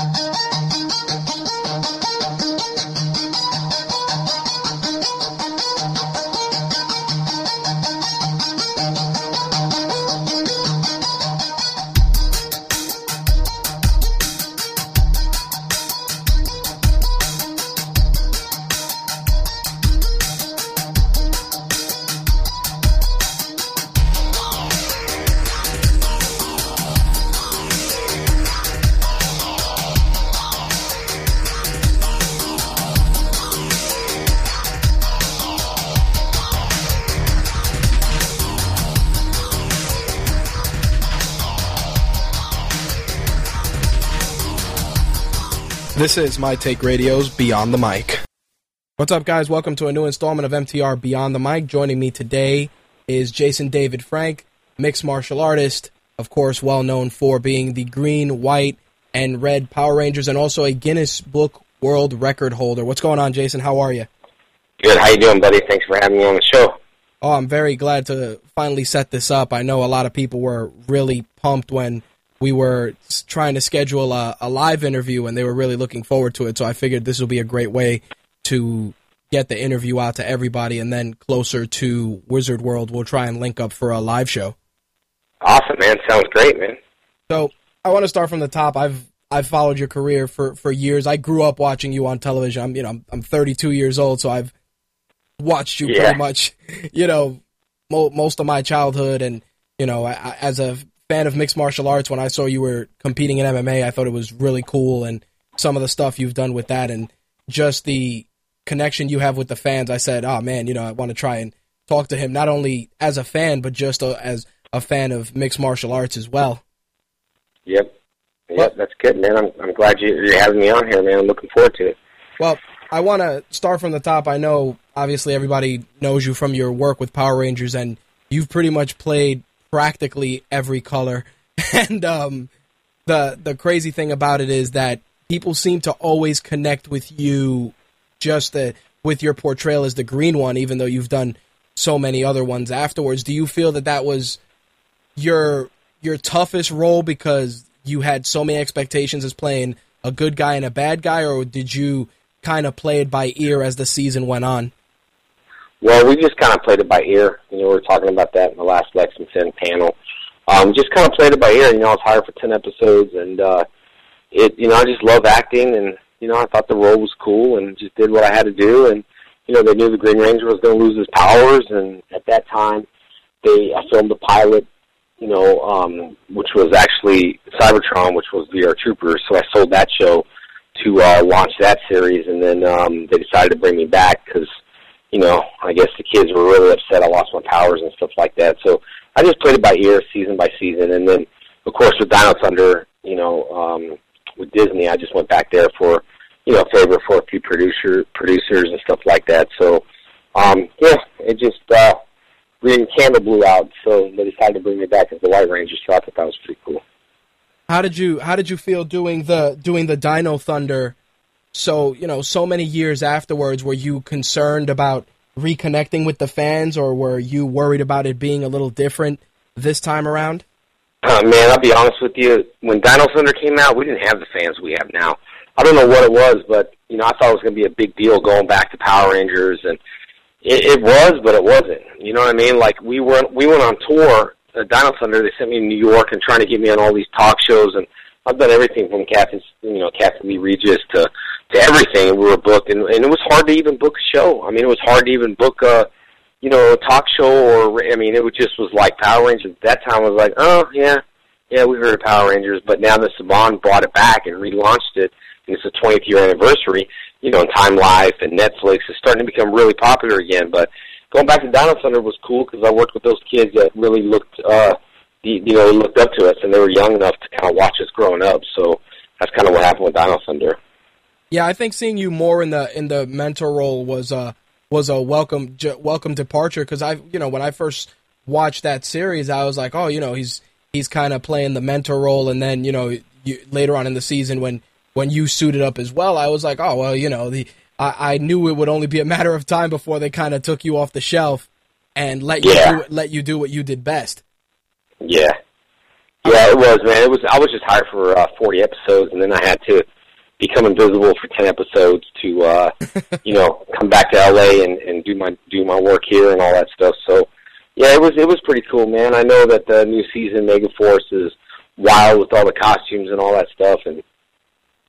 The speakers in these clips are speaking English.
Uh-huh. This is My Take Radio's Beyond the Mic. What's up, guys? Welcome to a new installment of MTR Beyond the Mic. Joining me today is Jason David Frank, mixed martial artist, of course, well known for being the green, white, and red Power Rangers, and also a Guinness Book World Record holder. What's going on, Jason? How are you? Good. How you doing, buddy? Thanks for having me on the show. Oh, I'm very glad to finally set this up. I know a lot of people were really pumped when we were trying to schedule a, a, live interview and they were really looking forward to it. So I figured this will be a great way to get the interview out to everybody. And then closer to Wizard World, we'll try and link up for a live show. Awesome, man. Sounds great, man. So I want to start from the top. I've I've followed your career for, for years. I grew up watching you on television. I'm you know I'm I'm 32 years old, so I've watched you yeah. pretty much, you know, mo- most of my childhood. And you know, I, as a fan of mixed martial arts. When I saw you were competing in MMA, I thought it was really cool, and some of the stuff you've done with that, and just the connection you have with the fans. I said, "Oh man, you know, I want to try and talk to him not only as a fan, but just a, as a fan of mixed martial arts as well." Yep, yep, that's good, man. I'm I'm glad you, you're having me on here, man. I'm looking forward to it. Well, I want to start from the top. I know, obviously, everybody knows you from your work with Power Rangers, and you've pretty much played practically every color. And um, the the crazy thing about it is that people seem to always connect with you just the, with your portrayal as the green one, even though you've done so many other ones afterwards. Do you feel that that was your your toughest role because you had so many expectations as playing a good guy and a bad guy, or did you kind of play it by ear as the season went on? Well, we just kind of played it by ear. You know, we were talking about that in the last Lexington panel. Um, just kind of played it by ear. You know, I was hired for ten episodes, and uh, it. You know, I just love acting, and you know, I thought the role was cool, and just did what I had to do. And you know, they knew the Green Ranger was going to lose his powers, and at that time, they I filmed the pilot. You know, um, which was actually Cybertron, which was VR Troopers. So I sold that show to uh, launch that series, and then um, they decided to bring me back because you know, I guess the kids were really upset I lost my powers and stuff like that. So I just played it by ear, season by season, and then of course with Dino Thunder, you know, um, with Disney, I just went back there for, you know, a favor for a few producer producers and stuff like that. So, um, yeah, it just uh, Green Candle blew out, so they decided to bring me back as the White Ranger. So I thought that was pretty cool. How did you How did you feel doing the doing the Dino Thunder? So, you know, so many years afterwards, were you concerned about reconnecting with the fans or were you worried about it being a little different this time around? Uh, man, I'll be honest with you. When Dino Thunder came out, we didn't have the fans we have now. I don't know what it was, but you know, I thought it was going to be a big deal going back to Power Rangers, and it, it was, but it wasn't. You know what I mean? Like we were, we went on tour. Uh, Dino Thunder, they sent me to New York and trying to get me on all these talk shows, and I've done everything from Captain, you know, Captain Lee Regis to to everything. We were booked, and, and it was hard to even book a show. I mean, it was hard to even book a, you know, a talk show or I mean, it was just was like Power Rangers. At that time, I was like, oh yeah, yeah, we heard of Power Rangers, but now that Saban brought it back and relaunched it, and it's the 20th year anniversary, you know, and Time Life and Netflix is starting to become really popular again. But going back to Dino Thunder was cool because I worked with those kids that really looked, uh, you know, looked up to us, and they were young enough to kind of watch us growing up. So that's kind of what happened with Dino Thunder. Yeah, I think seeing you more in the in the mentor role was a was a welcome j- welcome departure because I you know when I first watched that series I was like oh you know he's he's kind of playing the mentor role and then you know you, later on in the season when when you suited up as well I was like oh well you know the I, I knew it would only be a matter of time before they kind of took you off the shelf and let you yeah. do, let you do what you did best. Yeah, Yeah, it was, man. It was. I was just hired for uh, 40 episodes, and then I had to become invisible for 10 episodes to, uh, you know, come back to LA and, and do my do my work here and all that stuff. So, yeah, it was it was pretty cool, man. I know that the new season Megaforce is wild with all the costumes and all that stuff, and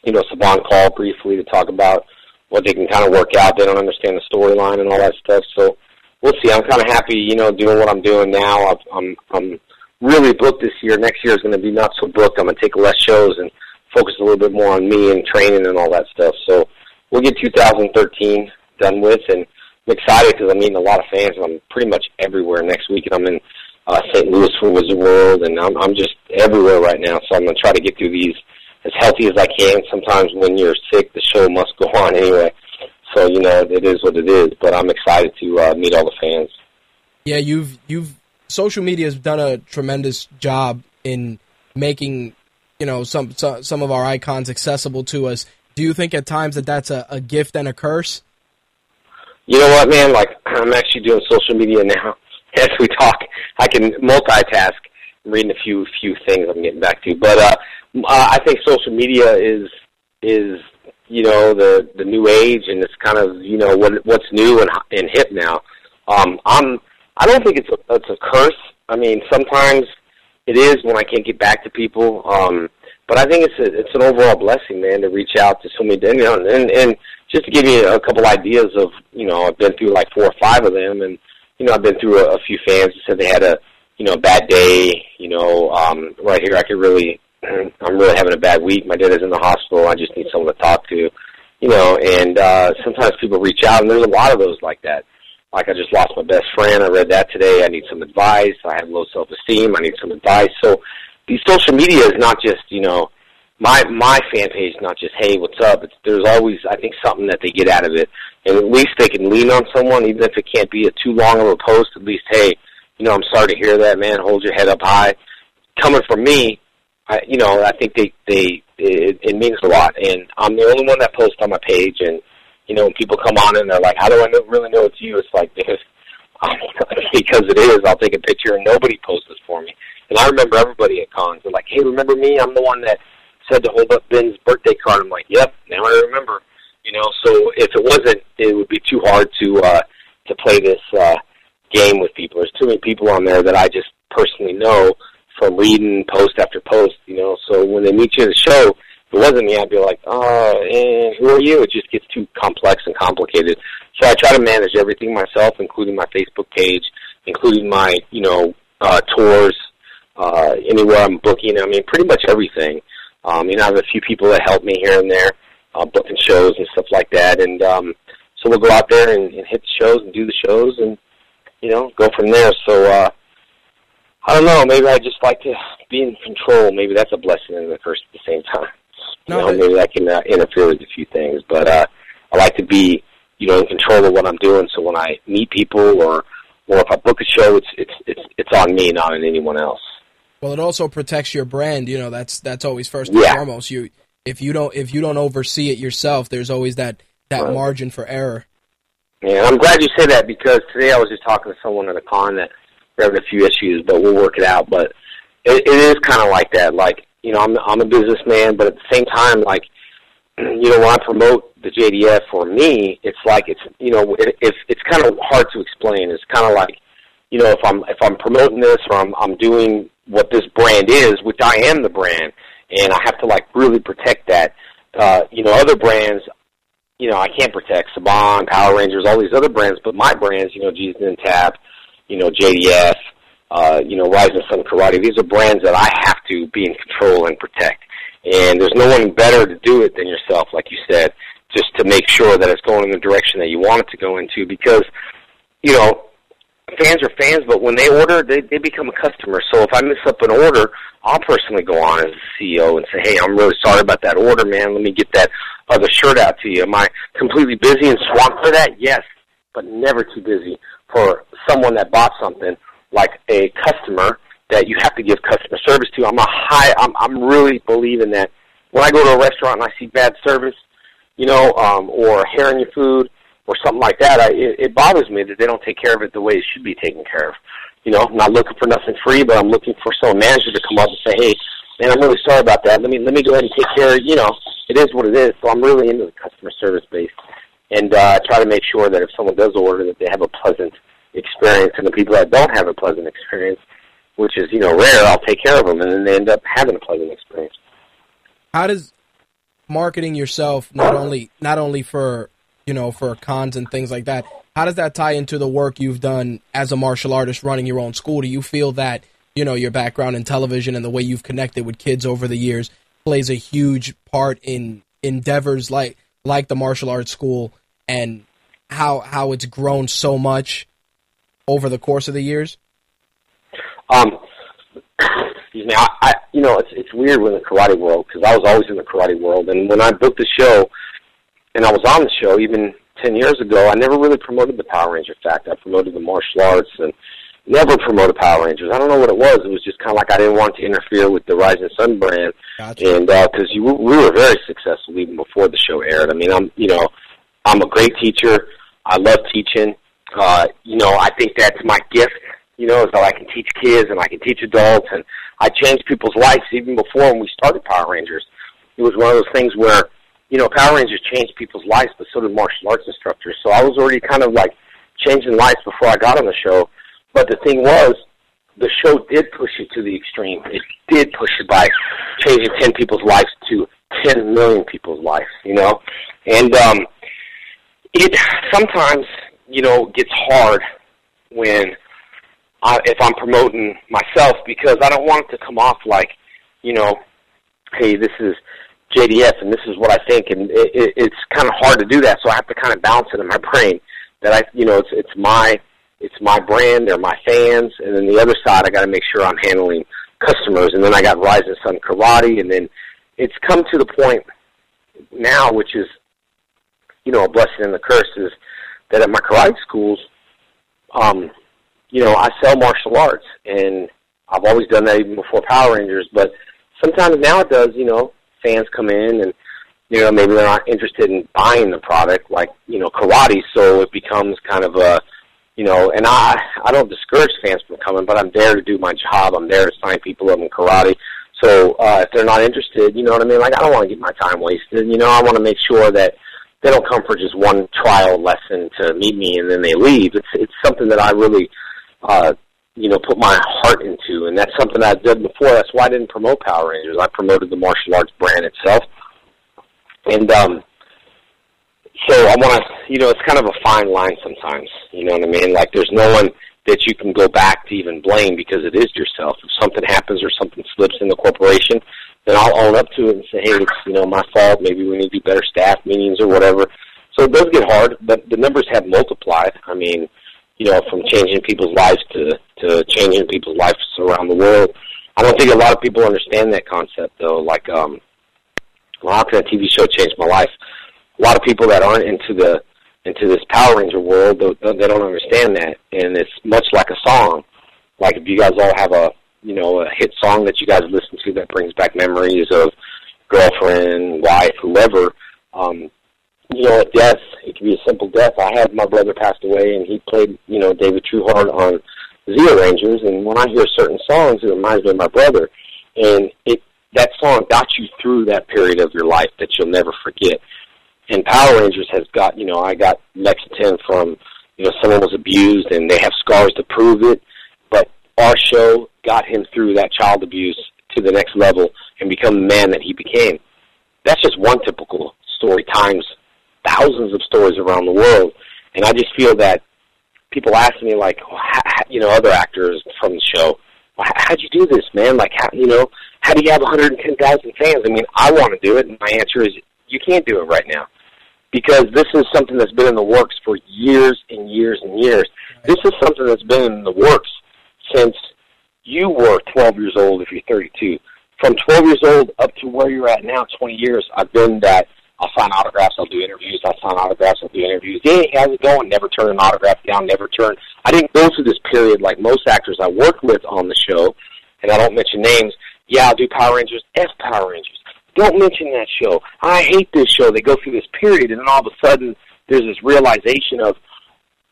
you know, Saban called briefly to talk about what they can kind of work out. They don't understand the storyline and all that stuff, so we'll see. I'm kind of happy, you know, doing what I'm doing now. I've, I'm I'm really booked this year. Next year is going to be not so booked. I'm going to take less shows and focus a little bit more on me and training and all that stuff. So we'll get 2013 done with, and I'm excited because I'm meeting a lot of fans. And I'm pretty much everywhere next week. And I'm in uh, St. Louis for Wizard World, and I'm, I'm just everywhere right now. So I'm going to try to get through these as healthy as I can. Sometimes when you're sick, the show must go on anyway. So you know it is what it is. But I'm excited to uh, meet all the fans. Yeah, you've you've social media has done a tremendous job in making you know some some, some of our icons accessible to us. Do you think at times that that's a, a gift and a curse? You know what, man? Like I'm actually doing social media now as we talk. I can multitask. I'm reading a few few things I'm getting back to, but uh, uh, I think social media is is you know the the new age, and it's kind of you know what what's new and and hip now. Um, I'm I don't think it's a it's a curse. I mean, sometimes it is when I can't get back to people. Um, but I think it's a, it's an overall blessing, man, to reach out to so many. You know, and and just to give you a couple ideas of you know I've been through like four or five of them, and you know I've been through a, a few fans who said they had a you know bad day. You know, um, right here I could really I'm really having a bad week. My dad is in the hospital. I just need someone to talk to. You know, and uh, sometimes people reach out, and there's a lot of those like that like I just lost my best friend. I read that today. I need some advice. I have low self esteem. I need some advice. So these social media is not just you know my my fan page is not just hey what's up. It's there's always I think something that they get out of it, and at least they can lean on someone even if it can't be a too long of a post. At least hey you know I'm sorry to hear that man. Hold your head up high. Coming from me, I you know I think they they it, it means a lot, and I'm the only one that posts on my page and you know, when people come on and they're like, "How do I know, really know it's you?" It's like um, because it is. I'll take a picture and nobody posts this for me. And I remember everybody at cons. They're like, "Hey, remember me? I'm the one that said to hold up Ben's birthday card." I'm like, "Yep, now I remember." You know, so if it wasn't, it would be too hard to uh, to play this uh, game with people. There's too many people on there that I just personally know from reading post after post. You know, so when they meet you at the show it wasn't me, I'd be like, oh, eh, who are you? It just gets too complex and complicated. So I try to manage everything myself, including my Facebook page, including my, you know, uh, tours, uh, anywhere I'm booking. I mean, pretty much everything. Um, you know, I have a few people that help me here and there, uh, booking shows and stuff like that. And um, so we'll go out there and, and hit the shows and do the shows and, you know, go from there. So, uh, I don't know. Maybe I just like to be in control. Maybe that's a blessing and a curse at the same time. You no, know, maybe that can uh, interfere with a few things, but uh, I like to be, you know, in control of what I'm doing. So when I meet people or or if I book a show, it's it's it's it's on me, not on anyone else. Well, it also protects your brand. You know, that's that's always first and yeah. foremost. You if you don't if you don't oversee it yourself, there's always that that right. margin for error. Yeah, I'm glad you say that because today I was just talking to someone at a con that we're having a few issues, but we'll work it out. But it, it is kind of like that. Like you know, I'm I'm a businessman, but at the same time, like, you know, when I promote the JDF for me, it's like it's you know, it, it's it's kind of hard to explain. It's kind of like, you know, if I'm if I'm promoting this or I'm I'm doing what this brand is, which I am the brand, and I have to like really protect that. Uh, you know, other brands, you know, I can't protect Saban, Power Rangers, all these other brands, but my brands, you know, Jesus Didn't Tap, you know, JDF, uh, you know, Rising Sun Karate. These are brands that I have to be in control and protect. And there's no one better to do it than yourself, like you said, just to make sure that it's going in the direction that you want it to go into. Because, you know, fans are fans, but when they order, they, they become a customer. So if I miss up an order, I'll personally go on as a CEO and say, hey, I'm really sorry about that order, man. Let me get that other shirt out to you. Am I completely busy and swamped for that? Yes, but never too busy for someone that bought something like a customer that you have to give customer service to. I'm a high. I'm I'm really believing that when I go to a restaurant and I see bad service, you know, um, or hair in your food or something like that, I, it, it bothers me that they don't take care of it the way it should be taken care of. you know, I'm not looking for nothing free, but I'm looking for some manager to come up and say, hey, man, I'm really sorry about that. Let me let me go ahead and take care. Of, you know, it is what it is. So I'm really into the customer service base, and uh, try to make sure that if someone does order, that they have a pleasant experience, and the people that don't have a pleasant experience, which is you know rare, I'll take care of them, and then they end up having a pleasant experience. How does marketing yourself not only not only for you know for cons and things like that how does that tie into the work you've done as a martial artist running your own school do you feel that you know your background in television and the way you've connected with kids over the years plays a huge part in endeavors like like the martial arts school and how how it's grown so much over the course of the years um excuse me, I, I you know, it's it's weird with the karate world because I was always in the karate world, and when I booked the show, and I was on the show even ten years ago, I never really promoted the Power Ranger fact. I promoted the martial arts and never promoted Power Rangers. I don't know what it was. It was just kind of like I didn't want to interfere with the Rising Sun brand, gotcha. and because uh, you we were very successful even before the show aired. I mean, I'm you know, I'm a great teacher. I love teaching. Uh, you know, I think that's my gift you know, is that I can teach kids and I can teach adults, and I changed people's lives even before when we started Power Rangers. It was one of those things where, you know, Power Rangers changed people's lives, but so did martial arts instructors. So I was already kind of like changing lives before I got on the show. But the thing was, the show did push it to the extreme. It did push it by changing 10 people's lives to 10 million people's lives, you know? And um, it sometimes, you know, gets hard when I, if I'm promoting myself because I don't want it to come off like, you know, hey, this is JDF and this is what I think, and it, it, it's kind of hard to do that. So I have to kind of balance it in my brain that I, you know, it's it's my it's my brand, they're my fans, and then the other side, I got to make sure I'm handling customers, and then I got Rising Sun Karate, and then it's come to the point now, which is, you know, a blessing and a curse, is that at my karate schools, um, you know, I sell martial arts, and I've always done that even before Power Rangers. But sometimes now it does. You know, fans come in and you know maybe they're not interested in buying the product like you know karate, so it becomes kind of a you know. And I I don't discourage fans from coming, but I'm there to do my job. I'm there to sign people up in karate. So uh, if they're not interested, you know what I mean. Like I don't want to get my time wasted. You know, I want to make sure that they don't come for just one trial lesson to meet me and then they leave. It's it's something that I really uh, you know, put my heart into, and that's something I've done before. That's why I didn't promote Power Rangers. I promoted the martial arts brand itself, and um, so I want to, you know, it's kind of a fine line sometimes. You know what I mean? Like, there's no one that you can go back to even blame because it is yourself. If something happens or something slips in the corporation, then I'll own up to it and say, hey, it's you know my fault. Maybe we need to do better staff meetings or whatever. So it does get hard, but the numbers have multiplied. I mean, you know, from changing people's lives to to changing people's lives around the world. I don't think a lot of people understand that concept though. Like, um, well, how can a TV show change my life? A lot of people that aren't into the into this Power Ranger world, they, don't understand that, and it's much like a song. Like if you guys all have a you know a hit song that you guys listen to that brings back memories of girlfriend, wife, whoever. Um, you know, a death. It can be a simple death. I had my brother passed away, and he played, you know, David Trueheart on Zeo Rangers. And when I hear certain songs, it reminds me of my brother. And it that song got you through that period of your life that you'll never forget. And Power Rangers has got, you know, I got Lexington from, you know, someone was abused, and they have scars to prove it. But our show got him through that child abuse to the next level and become the man that he became. That's just one typical story times thousands of stories around the world, and I just feel that people ask me like, you know, other actors from the show, how'd you do this, man? Like, how, you know, how do you have 110,000 fans? I mean, I want to do it, and my answer is, you can't do it right now because this is something that's been in the works for years and years and years. This is something that's been in the works since you were 12 years old. If you're 32, from 12 years old up to where you're at now, 20 years, I've been that I'll sign autographs. I'll do interviews. I'll sign autographs. I'll do interviews. Hey, how's it going? Never turn an autograph down. Never turn. I didn't go through this period like most actors I worked with on the show, and I don't mention names. Yeah, I'll do Power Rangers. F Power Rangers. Don't mention that show. I hate this show. They go through this period, and then all of a sudden, there's this realization of,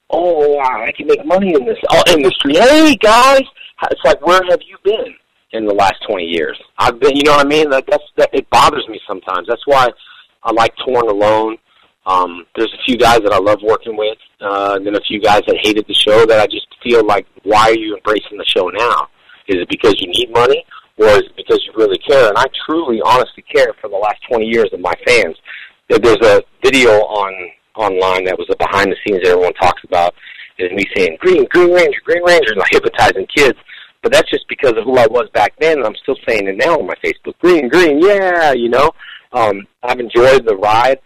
oh, wow, I can make money in this uh, industry. Hey, guys, it's like, where have you been in the last 20 years? I've been, you know what I mean? That, that's, that, it bothers me sometimes. That's why I like Torn Alone. Um, there's a few guys that I love working with, uh, and then a few guys that hated the show that I just feel like, why are you embracing the show now? Is it because you need money, it because you really care? And I truly, honestly care for the last 20 years of my fans. There's a video on online that was a behind the scenes that everyone talks about is me saying Green, Green Ranger, Green Ranger, and like hypnotizing kids. But that's just because of who I was back then, and I'm still saying it now on my Facebook. Green, green, yeah, you know. Um, I've enjoyed the ride.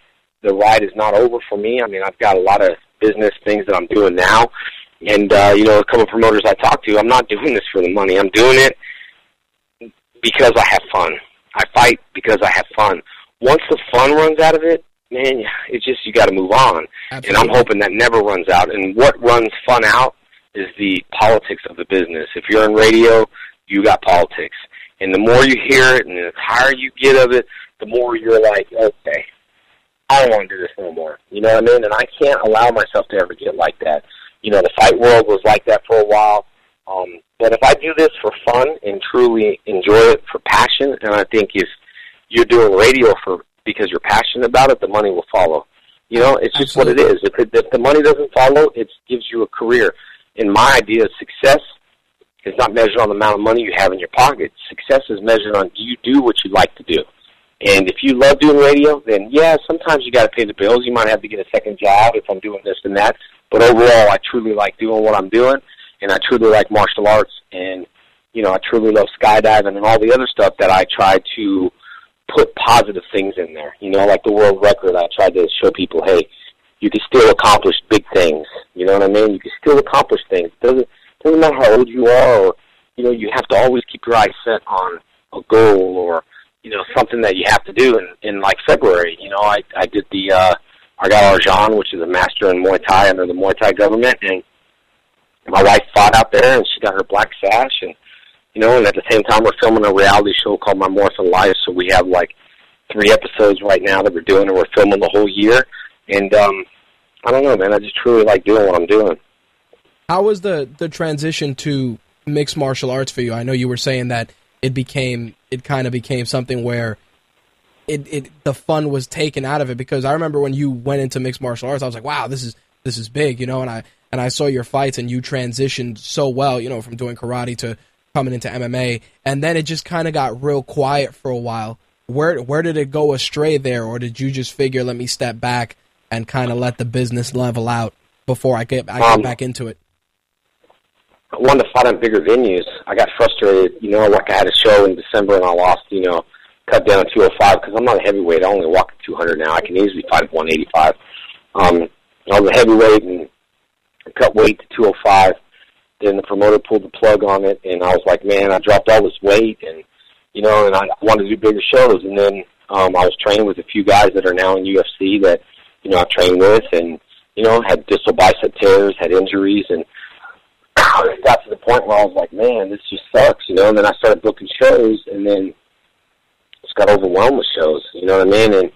The ride is not over for me. I mean, I've got a lot of business things that I'm doing now, and uh, you know, a couple of promoters I talk to, I'm not doing this for the money. I'm doing it because I have fun. I fight because I have fun. Once the fun runs out of it, man, it's just you got to move on. Absolutely. And I'm hoping that never runs out. And what runs fun out is the politics of the business. If you're in radio, you got politics. And the more you hear it and the higher you get of it, the more you're like, okay, I don't want to do this no more. You know what I mean? And I can't allow myself to ever get like that. You know, the fight world was like that for a while. Um, but if I do this for fun and truly enjoy it for passion, and I think if you're doing radio for because you're passionate about it, the money will follow. You know, it's just Absolutely. what it is. If, it, if the money doesn't follow, it gives you a career. And my idea of success is not measured on the amount of money you have in your pocket. Success is measured on do you do what you like to do. And if you love doing radio, then yeah, sometimes you got to pay the bills. You might have to get a second job if I'm doing this and that. But overall, I truly like doing what I'm doing, and I truly like martial arts, and you know, I truly love skydiving and all the other stuff that I try to put positive things in there. You know, like the world record, I tried to show people, hey, you can still accomplish big things. You know what I mean? You can still accomplish things. It doesn't doesn't matter how old you are, or you know, you have to always keep your eyes set on a goal or you know something that you have to do. In in like February, you know, I I did the uh, I got Arjan, which is a master in Muay Thai under the Muay Thai government, and my wife fought out there, and she got her black sash, and you know, and at the same time we're filming a reality show called My Morphin Life, so we have like three episodes right now that we're doing, and we're filming the whole year. And um, I don't know, man. I just truly like doing what I'm doing. How was the the transition to mixed martial arts for you? I know you were saying that it became it kind of became something where it, it the fun was taken out of it because I remember when you went into mixed martial arts, I was like, wow, this is this is big, you know, and I and I saw your fights and you transitioned so well, you know, from doing karate to coming into MMA, and then it just kind of got real quiet for a while. Where where did it go astray there, or did you just figure, let me step back and kind of let the business level out before I get I get um, back into it? I wanted to fight on bigger venues. I got frustrated, you know, like I had a show in December and I lost, you know, cut down to 205 because I'm not a heavyweight. I only walk at 200 now. I can easily fight at 185. Um, I was a heavyweight cut weight to 205 then the promoter pulled the plug on it, and I was like, man, I dropped all this weight, and you know, and I wanted to do bigger shows. And then um, I was training with a few guys that are now in UFC that you know I trained with, and you know, had distal bicep tears, had injuries, and it got to the point where I was like, man, this just sucks, you know. And then I started booking shows, and then just got overwhelmed with shows, you know what I mean? And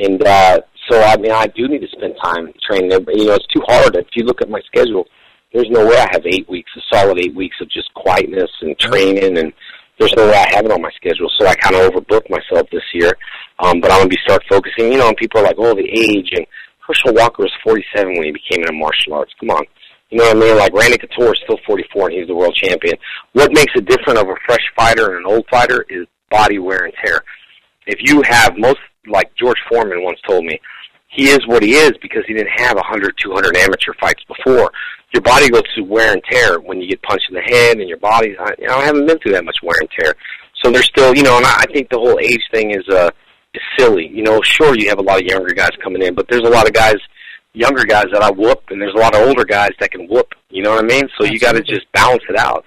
and uh, so I mean, I do need to spend time training. You know, it's too hard. If you look at my schedule there's no way I have eight weeks, a solid eight weeks of just quietness and training, and there's no way I have it on my schedule. So I kind of overbooked myself this year. Um, but I'm gonna be start focusing. You know, and people are like, oh, the age and Herschel Walker was 47 when he became into martial arts. Come on. You know what I mean? Like Randy Couture is still 44 and he's the world champion. What makes it different of a fresh fighter and an old fighter is body wear and tear. If you have most, like George Foreman once told me, he is what he is because he didn't have 100, 200 amateur fights before your body goes through wear and tear when you get punched in the head, and your body. I, you know, I haven't been through that much wear and tear, so there's still, you know, and I, I think the whole age thing is uh is silly. You know, sure you have a lot of younger guys coming in, but there's a lot of guys, younger guys that I whoop, and there's a lot of older guys that can whoop. You know what I mean? So Absolutely. you got to just balance it out.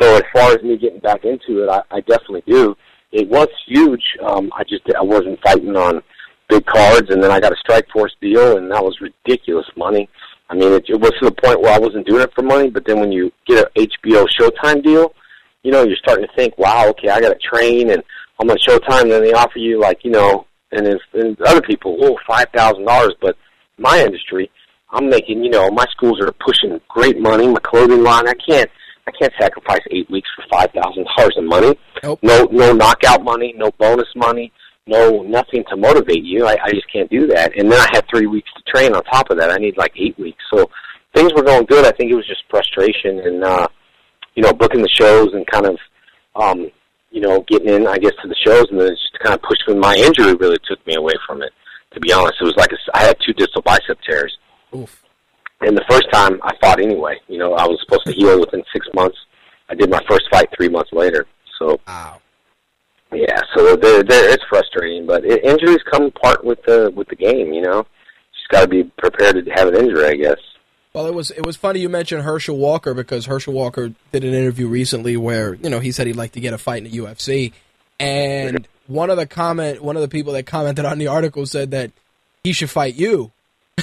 So as far as me getting back into it, I, I definitely do. It was huge. Um, I just I wasn't fighting on big cards, and then I got a Strikeforce deal, and that was ridiculous money. I mean, it, it was to the point where I wasn't doing it for money, but then when you get an HBO Showtime deal, you know, you're starting to think, wow, okay, I got to train and I'm on Showtime. Then they offer you like, you know, and, if, and other people, oh, five thousand dollars. But my industry, I'm making, you know, my schools are pushing great money, my clothing line. I can't, I can't sacrifice eight weeks for five thousand dollars in money. Nope. No, no knockout money, no bonus money, no nothing to motivate you. I, I just can't do that. And then I had three weeks to train on top of that. I need like eight weeks. So things were going good. I think it was just frustration and, uh, you know, booking the shows and kind of, um, you know, getting in, I guess, to the shows, and then it just kind of pushed me. My injury really took me away from it. To be honest, it was like a, I had two distal bicep tears, Oof. And the first time I fought anyway. You know, I was supposed to heal within six months. I did my first fight three months later. So Wow. yeah, so they're, they're, it's frustrating, but it, injuries come part with the with the game. You know, just got to be prepared to have an injury, I guess. Well, it was it was funny you mentioned Herschel Walker because Herschel Walker did an interview recently where you know he said he'd like to get a fight in the UFC, and one of the comment one of the people that commented on the article said that he should fight you.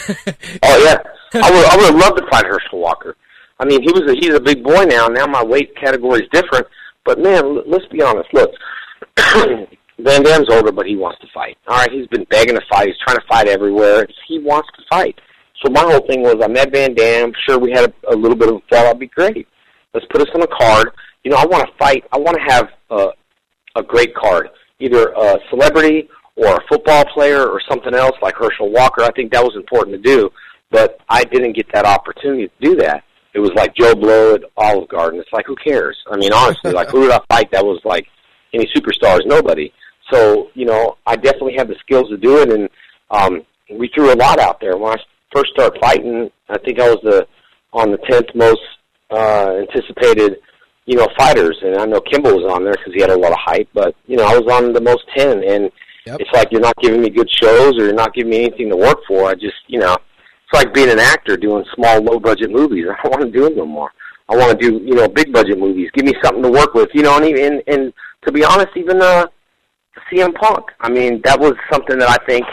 Oh yeah, I would I would love to fight Herschel Walker. I mean, he was a, he's a big boy now. Now my weight category is different, but man, let's be honest. Look, Van Damme's older, but he wants to fight. All right, he's been begging to fight. He's trying to fight everywhere. He wants to fight. So my whole thing was, I met Van Dam. Sure, we had a, a little bit of a fallout. Be great. Let's put us on a card. You know, I want to fight. I want to have a, a great card, either a celebrity or a football player or something else like Herschel Walker. I think that was important to do, but I didn't get that opportunity to do that. It was like Joe Blow at Olive Garden. It's like, who cares? I mean, honestly, like, who did I fight that was like any superstars? Nobody. So, you know, I definitely have the skills to do it, and um, we threw a lot out there. When I first started fighting, I think I was the on the tenth most uh, anticipated, you know, fighters, and I know Kimbo was on there because he had a lot of hype. But you know, I was on the most ten, and Yep. it's like you're not giving me good shows, or you're not giving me anything to work for. I just, you know, it's like being an actor doing small, low budget movies. I don't want to do it no more. I want to do, you know, big budget movies. Give me something to work with, you know, and even and to be honest, even uh, CM Punk. I mean, that was something that I think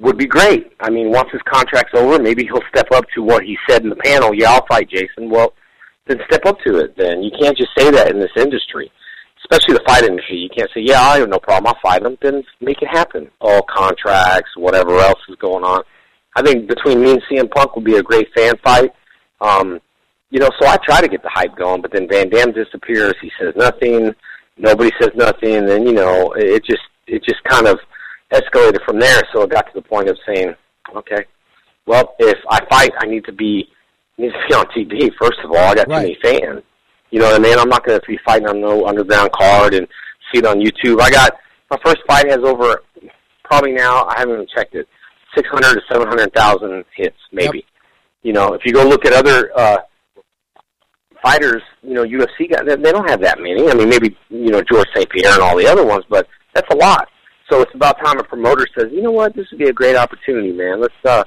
would be great. I mean, once his contract's over, maybe he'll step up to what he said in the panel. Yeah, I'll fight Jason. Well, then step up to it. Then you can't just say that in this industry, especially the fight industry. You can't say, "Yeah, I have no problem. I'll fight him." Then make it happen. All contracts, whatever else is going on. I think between me and CM Punk would be a great fan fight. Um, you know, so I try to get the hype going, but then Van Damme disappears. He says nothing. Nobody says nothing, and then you know, it it just it just kind of escalated from there. So it got to the point of saying, okay, well, if I fight, I need to be need to be on TV. First of all, I got Right. too many fans. You know what I mean? I'm not going to be fighting on no underground card and see it on YouTube. I got my first fight has over probably now. I haven't even checked it. Six hundred to seven hundred thousand hits, maybe. You know, if you go look at other uh, fighters, you know, UFC guys, they, don't have that many. I mean, maybe you know George St. Pierre and all the other ones, but that's a lot. So it's about time a promoter says, you know what, this would be a great opportunity, man. Let's, uh,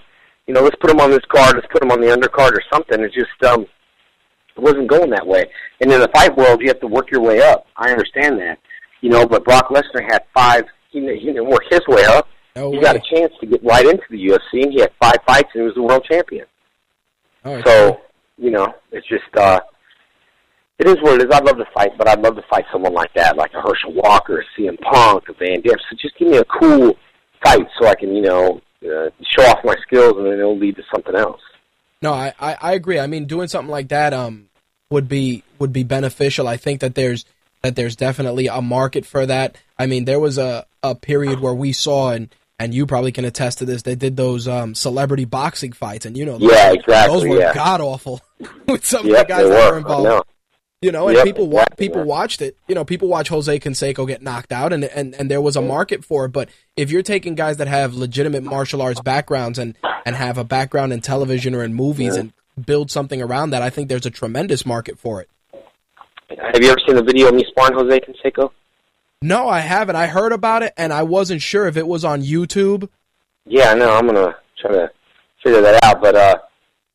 you know, let's put him on this card. Let's put him on the undercard or something. It just um, it wasn't going that way. And in the fight world, you have to work your way up. I understand that, you know. But Brock Lesnar had five. He he didn't work his way up. No he way. got a chance to get right into the UFC, and he had five fights, and he was the world champion. Right. So, you know, it's just uh it is what it is. I'd love to fight, but I'd love to fight someone like that, like a Herschel Walker, a CM Punk, a Van Damme. So just give me a cool fight so I can, you know, uh, show off my skills, and then it'll lead to something else. No, I, I, I agree. I mean, doing something like that um would be would be beneficial. I think that there's that there's definitely a market for that. I mean, there was a, a period where we saw and and you probably can attest to this. They did those um, celebrity boxing fights, and you know, those, Yeah, exactly, those were yeah. god awful with some Yep, of the guys that were were. Involved. know. You know, and Yep, people wa- exactly, people yeah. watched it. You know, people watch Jose Canseco get knocked out, and, and and there was a market for it. But if you're taking guys that have legitimate martial arts backgrounds and and have a background in television or in movies and build something around that, I think there's a tremendous market for it. Have you ever seen the video of me sparring Jose Canseco? No, I haven't. I heard about it, and I wasn't sure if it was on YouTube. Yeah, I know. I'm gonna try to figure that out, but uh,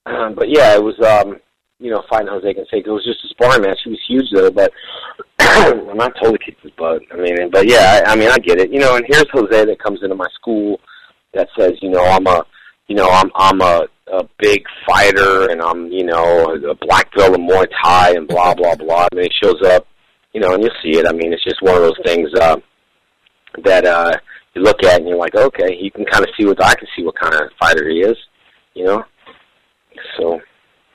but yeah, it was um, you know, fighting Jose Canseco. It was just a sparring match. He was huge though, but I'm not totally kicked his butt. I mean, but yeah, I, I mean, I get it. You know, and here's Jose that comes into my school that says, you know, I'm a, you know, I'm I'm a a big fighter and I'm, you know, a, a black belt in Muay Thai and blah blah blah. And then he shows up, you know, and you'll see it. I mean, it's just one of those things uh, that uh, you look at and you're like, okay, you can kind of see what I can see what kind of fighter he is, you know. So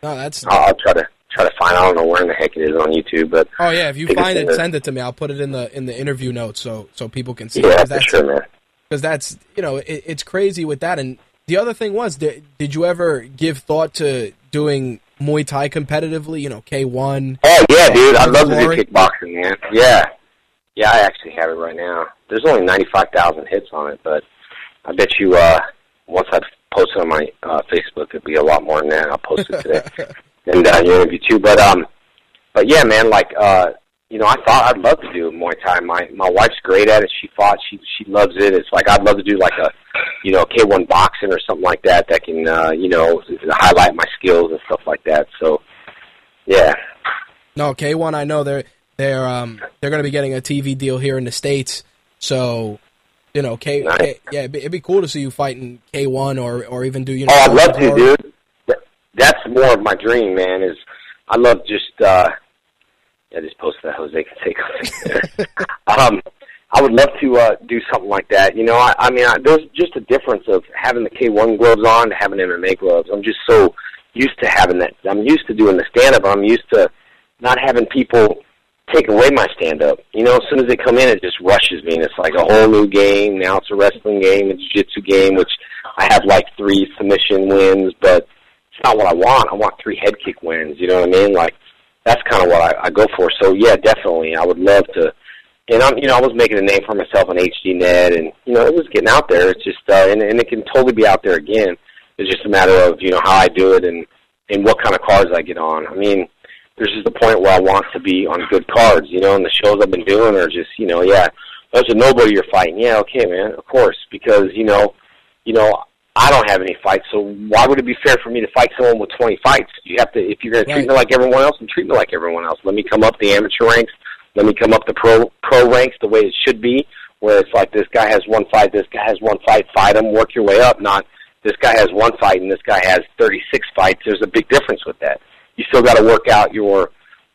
no, that's. I'll, I'll try to try to find. I don't know where in the heck it is on YouTube, but oh yeah, if you find it, send it to me. I'll put it in the in the interview notes so so people can see. it, for that's, sure, man. because that's you know it, it's crazy with that. And the other thing was, did, did you ever give thought to doing Muay Thai competitively? You know, K one. Oh yeah, dude, I'd love to do kickboxing, man. Yeah, yeah, I actually have it right now. There's only ninety five thousand hits on it, but I bet you uh once I post it on my uh, Facebook, it'll be a lot more than that. I'll post it today and uh, your interview too. But um, but yeah, man, like uh, you know, I thought I'd love to do Muay Thai. My my wife's great at it. She fought. She she loves it. It's like I'd love to do like a you know K one boxing or something like that that can uh, you know highlight my skills and stuff like that. So yeah. No, K one. I know they're they're um they're going to be getting a TV deal here in the states. So you know, K, Nice. K yeah, it'd be, it'd be cool to see you fighting K one or or even do you know. Oh, I'd love to, dude. That's more of my dream, man. Is I love just uh I just posted that Jose can take Canseco. um, I would love to uh do something like that. You know, I, I mean, I, there's just a difference of having the K1 gloves on to having MMA gloves. I'm just so used to having that. I'm used to doing the stand up. I'm used to not having people take away my stand up. You know, as soon as they come in, it just rushes me, and it's like a whole new game. Now it's a wrestling game, a jiu-jitsu game, which I have like three submission wins, but it's not what I want. I want three head kick wins. You know what I mean? Like that's kind of what I, I go for. So yeah, definitely, I would love to. And I'm, you know, I was making a name for myself on HDNet, and you know, it was getting out there. It's just, uh, and, and it can totally be out there again. It's just a matter of you know how I do it and and what kind of cards I get on. I mean, there's just a point where I want to be on good cards, you know, and the shows I've been doing are just, you know, yeah, that's a nobody you're fighting. Yeah, okay, man, of course, because you know, you know, I don't have any fights, so why would it be fair for me to fight someone with 20 fights? You have to, if you're going to treat Right. me like everyone else, then treat me like everyone else. Let me come up the amateur ranks. Let me come up the pro pro ranks the way it should be, where it's like this guy has one fight, this guy has one fight, fight him, work your way up. Not this guy has one fight and this guy has 36 fights. There's a big difference with that. You still got to work out your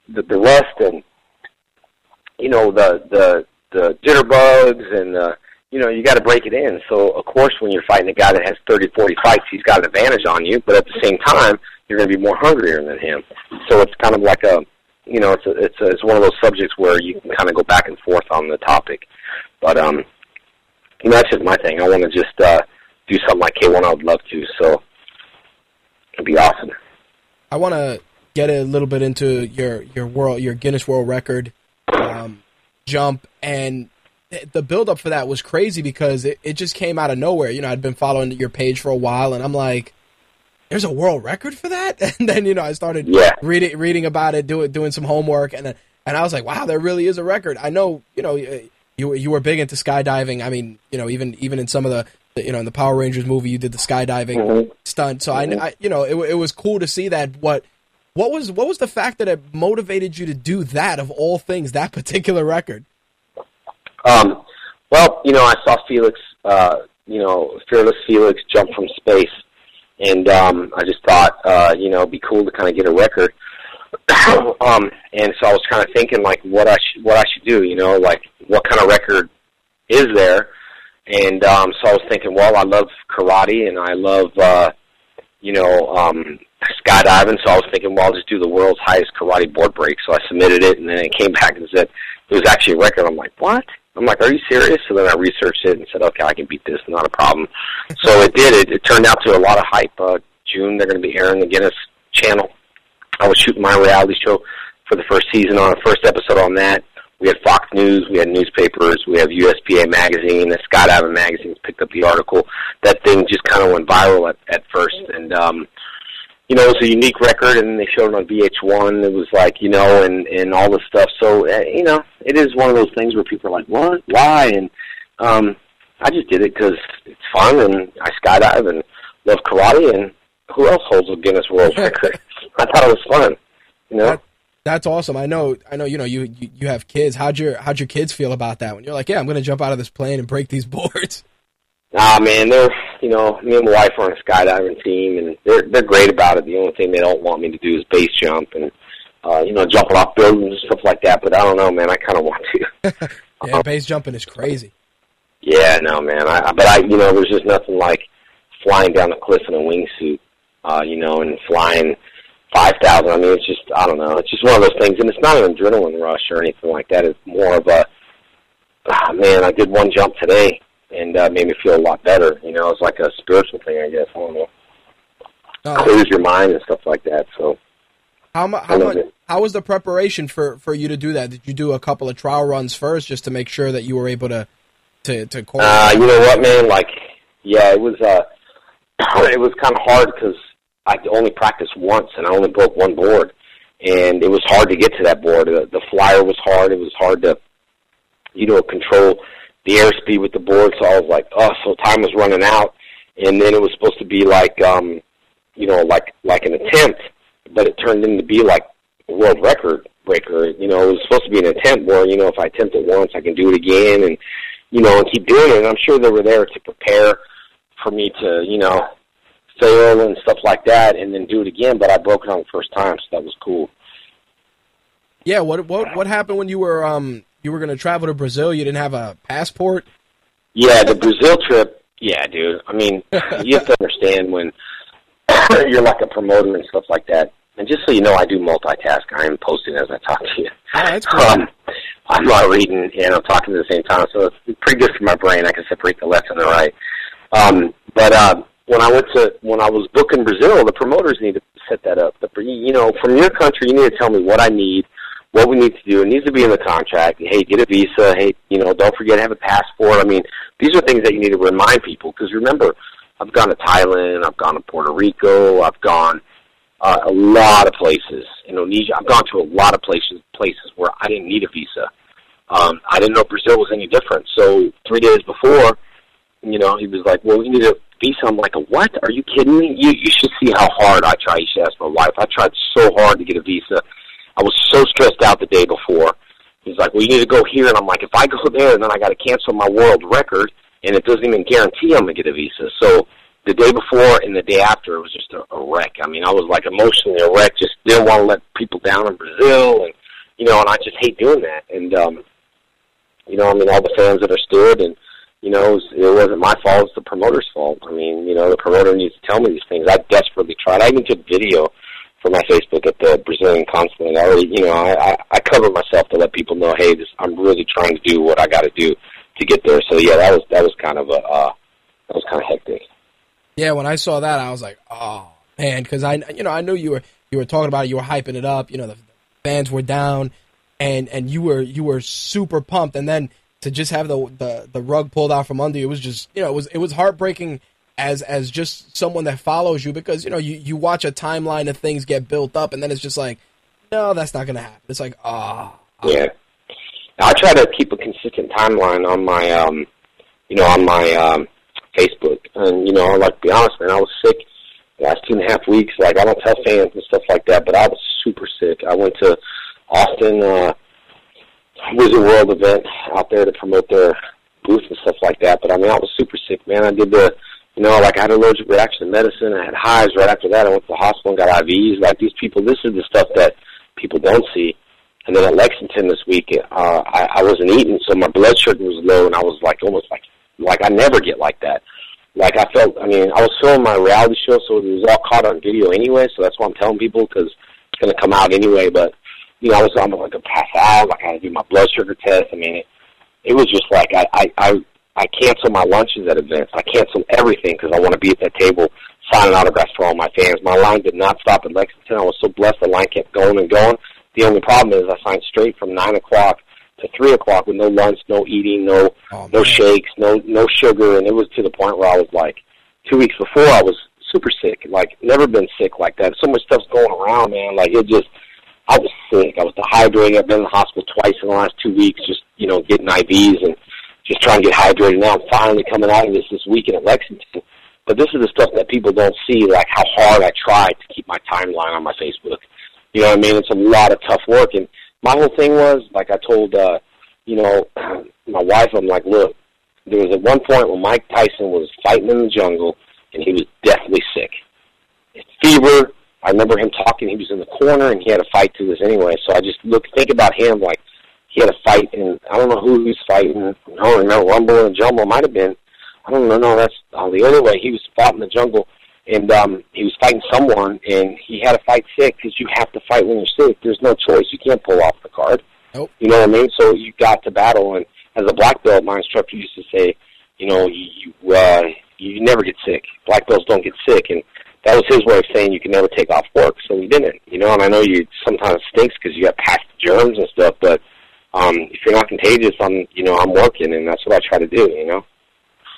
the, the rest and you know the the the jitterbugs and uh, you know you got to break it in. So of course, when you're fighting a guy that has 30, 40 fights, he's got an advantage on you. But at the same time, you're going to be more hungrier than him. So it's kind of like a you know it's a, it's a, it's one of those subjects where you can kind of go back and forth on the topic. But um, you know that's just my thing. I want to just uh, do something like K1. I would love to. So it'd be awesome. I want to get a little bit into your your world your Guinness World Record um, jump and the build up for that was crazy because it, it just came out of nowhere. You know, I'd been following your page for a while and I'm like there's a world record for that and then you know I started Yeah. reading reading about it doing doing some homework and then and I was like wow there really is a record. I know, you know, you you were big into skydiving. I mean, you know, even even in some of the you know, in the Power Rangers movie, you did the skydiving Mhm. stunt. So I, I, you know, it, it was cool to see that. What, what was, what was the fact that it motivated you to do that of all things, that particular record? Um, well, you know, I saw Felix, uh, you know, fearless Felix jump from space, and um, I just thought, uh, you know, it'd be cool to kind of get a record. um, and so I was kind of thinking, like, what I should, what I should do, you know, like, what kind of record is there? And um, so I was thinking, well, I love karate, and I love, uh, you know, um, skydiving. So I was thinking, well, I'll just do the world's highest karate board break. So I submitted it, and then it came back and said it was actually a record. I'm like, what? I'm like, are you serious? So then I researched it and said, okay, I can beat this, not a problem. So it did. It, it turned out to a lot of hype. Uh, June, they're going to be airing the Guinness Channel. I was shooting my reality show for the first season on the first episode on that. We had Fox News, we had newspapers, we have USPA magazine, the Skydiving magazines picked up the article. That thing just kind of went viral at, at first, and um, you know, it was a unique record, and they showed it on VH1. It was like, you know, and and all this stuff. So, uh, you know, it is one of those things where people are like, "What? Why?" And um, I just did it because it's fun, and I skydive and love karate, and who else holds a Guinness World Record? I thought it was fun, you know. That, that's awesome. I know, I know. You know, you, you you have kids. How'd your how'd your kids feel about that? When you're like, yeah, I'm going to jump out of this plane and break these boards. Ah, man, they're you know, me and my wife are on a skydiving team, and they're they're great about it. The only thing they don't want me to do is base jump and uh, you know, jumping off buildings and stuff like that. But I don't know, man. I kind of want to. Yeah, base jumping is crazy. Yeah, no, man. I, but I, you know, there's just nothing like flying down a cliff in a wingsuit. uh, you know, and flying five thousand. I mean, it's just I don't know. It's just one of those things, and it's not an adrenaline rush or anything like that. It's more of a ah, man. I did one jump today, and uh, made me feel a lot better. You know, it's like a spiritual thing, I guess. I don't know. Uh, Clears your mind and stuff like that. So how mu- how much it. how was the preparation for for you to do that? Did you do a couple of trial runs first just to make sure that you were able to to to call? Uh, you know what, man? Like, yeah, it was. uh It was kind of hard because I only practiced once and I only broke one board, and it was hard to get to that board. The, the flyer was hard. It was hard to, you know, control the airspeed with the board. So I was like, oh, so time was running out, and then it was supposed to be like, um, you know, like like an attempt, but it turned into be like a world record breaker. You know, it was supposed to be an attempt where you know if I attempt it once, I can do it again, and you know, and keep doing it. And I'm sure they were there to prepare for me to, you know, fail and stuff like that, and then do it again. But I broke it on the first time, so that was cool. yeah. What what what happened when you were um you were going to travel to Brazil? You didn't have a passport. Yeah, the Brazil trip. Yeah, dude. I mean, you have to understand when you're like a promoter and stuff like that. And just so you know, I do multitask. I am posting as I talk to you. Oh, that's cool. Um, I'm not reading and I'm talking at the same time, so it's pretty good for my brain. I can separate the left and the right. Um, but uh, when I went to when I was booking Brazil, the promoters need to set that up. The, you know, from your country, you need to tell me what I need, what we need to do. It needs to be in the contract. Hey, get a visa. Hey, you know, don't forget have a passport. I mean, these are things that you need to remind people because remember, I've gone to Thailand, I've gone to Puerto Rico, I've gone uh, a lot of places. Indonesia. I've gone to a lot of places places where I didn't need a visa. Um, I didn't know Brazil was any different. So three days before, you know, he was like, "Well, you need a visa." I'm like, what? Are you kidding me? You you should see how hard I try." You should ask my wife. I tried so hard to get a visa. I was so stressed out the day before. He's like, "Well, you need to go here," and I'm like, "If I go there, then I got to cancel my world record, and it doesn't even guarantee I'm gonna get a visa." So the day before and the day after, it was just a, a wreck. I mean, I was like emotionally a wreck. Just didn't want to let people down in Brazil, and you know, and I just hate doing that. And um, you know, I mean, all the fans that are stood, and you know, it, was, it wasn't my fault; it's the promoter's fault. I mean, you know, the promoter needs to tell me these things. I desperately tried. I even took video for my Facebook at the Brazilian consulate. I already, you know, I, I, I covered myself to let people know, hey, this, I'm really trying to do what I got to do to get there. So yeah, that was that was kind of a uh, that was kind of hectic. Yeah, when I saw that, I was like, oh man, because I you know I knew you were you were talking about it, you were hyping it up. You know, the fans were down, and and you were you were super pumped, and then to just have the the the rug pulled out from under you it was just you know it was it was heartbreaking as as just someone that follows you because you know you you watch a timeline of things get built up, and then it's just like, no, that's not gonna happen. It's like, ah. Yeah. I try to keep a consistent timeline on my, um, you know, on my um, Facebook. And you know, like to be honest, man, I was sick the last two and a half weeks. Like I don't tell fans and stuff like that, but I was super sick. I went to Austin uh, Wizard World event out there to promote their booth and stuff like that. But I mean, I was super sick, man. I did the, you know, like I had an allergic reaction to medicine. I had hives right after that. I went to the hospital and got IVs. Like these people, this is the stuff that people don't see. And then at Lexington this week, uh, I, I wasn't eating, so my blood sugar was low, and I was like almost like like I never get like that. Like I felt, I mean, I was filming my reality show, so it was all caught on video anyway. So that's why I'm telling people because it's going to come out anyway. But you know, I was almost like a pass out. Like I had to do my blood sugar test. I mean, it, it was just like I I I, I cancel my lunches at events. I cancel everything because I want to be at that table signing autographs for all my fans. My line did not stop in Lexington. I was so blessed. The line kept going and going. The only problem is I signed straight from nine o'clock to three o'clock with no lunch, no eating, no Oh, no man. shakes, no no sugar, and it was to the point where I was like, two weeks before I was super sick, like never been sick like that. So much stuff's going around, man. Like it just, I was sick. I was dehydrated. I've been in the hospital twice in the last two weeks, just you know, getting IVs and just trying to get hydrated. Now I'm finally coming out of this this weekend at Lexington. But this is the stuff that people don't see, like how hard I try to keep my timeline on my Facebook. You know what I mean? It's a lot of tough work. And my whole thing was, like I told, uh, you know, my wife, I'm like, look, there was at one point when Mike Tyson was fighting in the jungle and he was deathly sick. Fever. I remember him talking. He was in the corner and he had a fight to this anyway. So I just look, think about him like he had a fight and I don't know who he was fighting. I don't remember Rumble and Jumble might have been. I don't know. No, that's uh, the other way. He was fought in the jungle and um, he was fighting someone, and he had to fight sick because you have to fight when you're sick. There's no choice. You can't pull off the card. Nope. You know what I mean? So you got to battle, and as a black belt, my instructor used to say, you know, you you, uh, you never get sick. Black belts don't get sick, and that was his way of saying you can never take off work. So we didn't. You know, and I know you sometimes stinks because you got past germs and stuff, but um, if you're not contagious, I'm you know I'm working, and that's what I try to do. You know.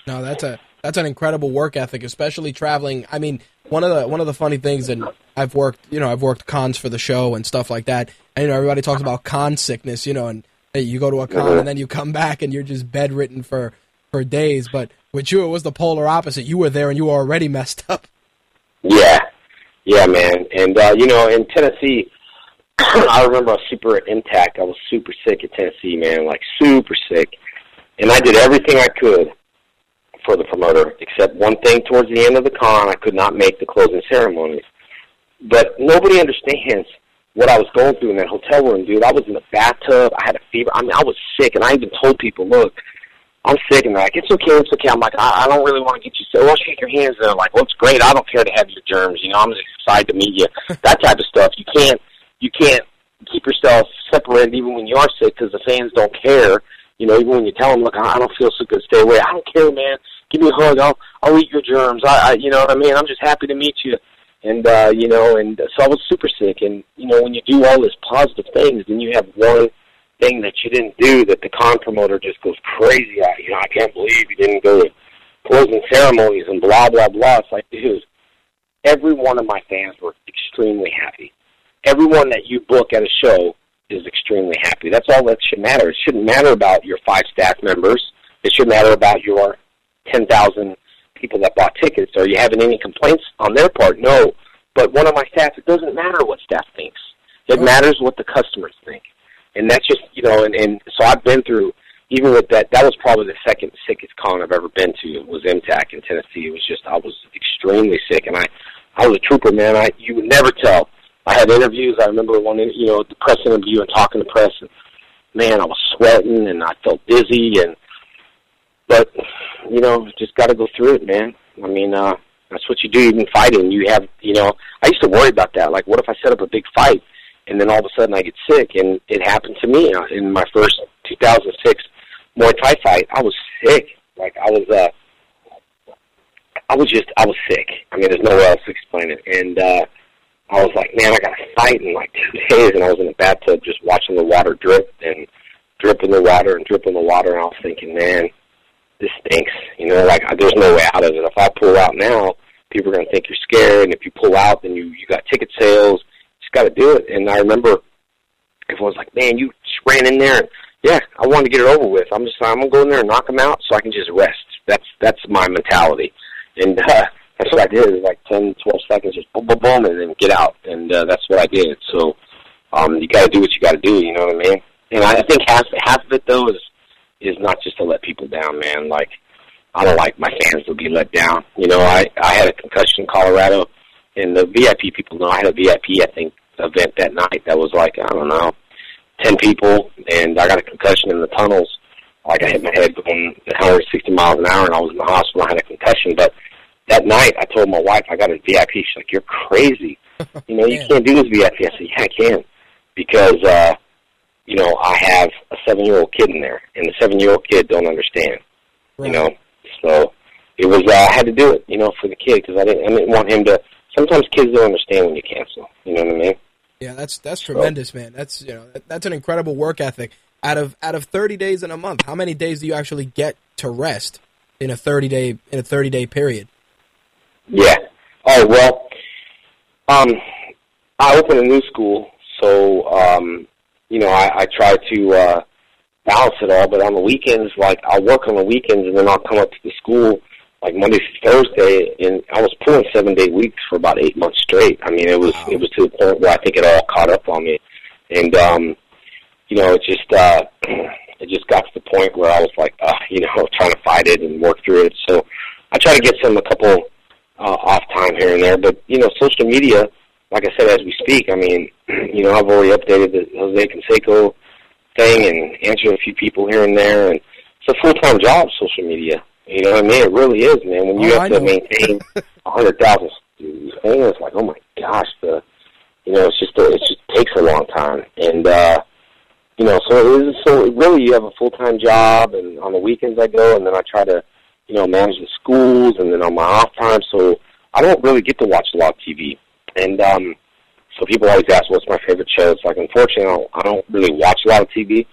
No, that's a that's an incredible work ethic, especially traveling. I mean, one of the one of the funny things, and I've worked, you know, I've worked cons for the show and stuff like that. And you know, everybody talks about con sickness, you know, and hey, you go to a con and then you come back and you're just bedridden for for days. But with you, it was the polar opposite. You were there and you were already messed up. Yeah, yeah, man. And uh, you know, in Tennessee, I remember I was super intact. I was super sick at Tennessee, man, like super sick. And I did everything I could for the promoter, except one thing towards the end of the con, I could not make the closing ceremonies. But nobody understands what I was going through in that hotel room, dude. I was in the bathtub. I had a fever. I mean, I was sick, and I even told people, look, I'm sick. And they're like, it's okay, it's okay. I'm like, I, I don't really want to get you sick. Well, shake your hands. And they're like, well, it's great. I don't care to have your germs. You know, I'm just excited to meet you. that type of stuff. You can't, you can't keep yourself separated even when you are sick because the fans don't care. You know, even when you tell them, look, I don't feel so good, stay away. I don't care, man give me a hug. I'll I'll eat your germs. I, I you know what I mean. I'm just happy to meet you. And uh, you know, and so I was super sick. And you know, when you do all this positive things, then you have one thing that you didn't do that the con promoter just goes crazy at. You know, I can't believe you didn't go to closing ceremonies and blah blah blah. It's like, dude, every one of my fans were extremely happy. Everyone that you book at a show is extremely happy. That's all that should matter. It shouldn't matter about your five staff members. It should matter about your 10,000 people that bought tickets. Are you having any complaints on their part? No. But one of my staff, it doesn't matter what staff thinks. It matters what the customers think. And that's just, you know, and, and so I've been through, even with that, that was probably the second sickest con I've ever been to. It was MTAC in Tennessee. It was just, I was extremely sick. And I, I was a trooper, man. I, you would never tell. I had interviews. I remember one, you know, the press interview and talking to the press. And man, I was sweating and I felt dizzy and but you know, just got to go through it, man. I mean, uh, that's what you do. Even fighting, you have, you know, I used to worry about that. Like, what if I set up a big fight and then all of a sudden I get sick? And it happened to me uh, in my first 2006 Muay Thai fight. I was sick. Like, I was, uh, I was just, I was sick. I mean, there's no way else to explain it. And uh, I was like, man, I got to fight in like two days. And I was in the bathtub just watching the water drip and dripping the water and dripping the water. And I was thinking, man this stinks. You know, like there's no way out of it. If I pull out now, people are to think you're scared, and if you pull out, then you you got ticket sales. You just got to do it. And I remember everyone's like, "Man, you just ran in there." And, yeah, I wanted to get it over with. I'm just I'm gonna go in there and knock them out so I can just rest. That's that's my mentality, and uh, that's what I did. It was like ten, twelve seconds, just boom, boom, boom, and then get out. And uh, that's what I did. So um, you got to do what you got to do. You know what I mean? And I think half half of it though is is not just to let people down, man. Like I don't like my fans to be let down. You know, I I had a concussion in Colorado, and the VIP people know I had a VIP I think event that night that was like I don't know, ten people, and I got a concussion in the tunnels. Like I hit my head going 160 miles an hour, and I was in the hospital. I had a concussion, but that night I told my wife I got a VIP. She's like, "You're crazy. You know, you can't do this VIP." I said, "Yeah, I can," because uh, you know, I have a seven year old kid in there, and the seven year old kid don't understand. Right. You know, so it was uh, I had to do it, you know, for the kid because I didn't I didn't want him to. Sometimes kids don't understand when you cancel. You know what I mean? Yeah, that's that's tremendous, man. That's you know that, that's an incredible work ethic. Out of out of thirty days in a month, how many days do you actually get to rest in a thirty day in a thirty day period? Yeah. Oh well. Um, I opened a new school, so um, you know, I, I try to uh, balance it all. But on the weekends, like I'll work on the weekends, and then I'll come up to the school like Monday through Thursday, and I was pulling seven day weeks for about eight months straight. I mean, it was wow. it was to the point where I think it all caught up on me, and um, you know, it just uh, it just got to the point where I was like, uh, you know, trying to fight it and work through it. So I try to get some a couple uh, off time here and there, but you know, social media like I said, as we speak, I mean, you know, I've already updated the Jose Canseco thing and answered a few people here and there, and it's a full time job, social media. You know what I mean? It really is, man. When you Oh, have I to know. maintain a hundred thousand fans, it's like, oh my gosh, the you know, it's just a, it just takes a long time, and uh, you know, so it is so really you have a full time job, and on the weekends I go, and then I try to you know manage the schools, and then on my off time, so I don't really get to watch a lot of TV, and um, so people always ask what's my favorite show. It's like unfortunately I don't, I don't really watch a lot of TV,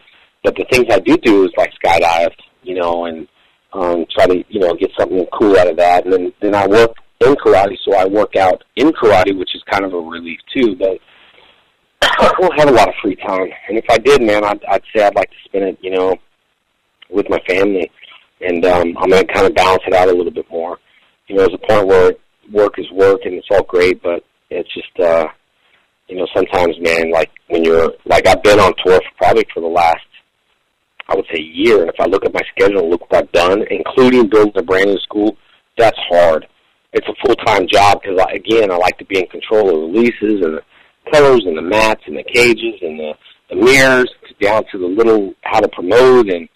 but the things I do do is like skydive, you know, and um, try to you know get something cool out of that, and then then I work in karate, so I work out in karate, which is kind of a relief too. But I don't have a lot of free time, and if I did, man, I'd, I'd say I'd like to spend it, you know, with my family, and um, I'm gonna kind of balance it out a little bit more. You know, there's a point where work is work, and it's all great, but it's just, uh, you know, sometimes, man, like when you're like I've been on tour for probably for the last I would say year. And if I look at my schedule and look what I've done, including building a brand new school, that's hard. It's a full time job because again, I like to be in control of the releases and the colors and the mats and the cages and the, the mirrors down to the little how to promote and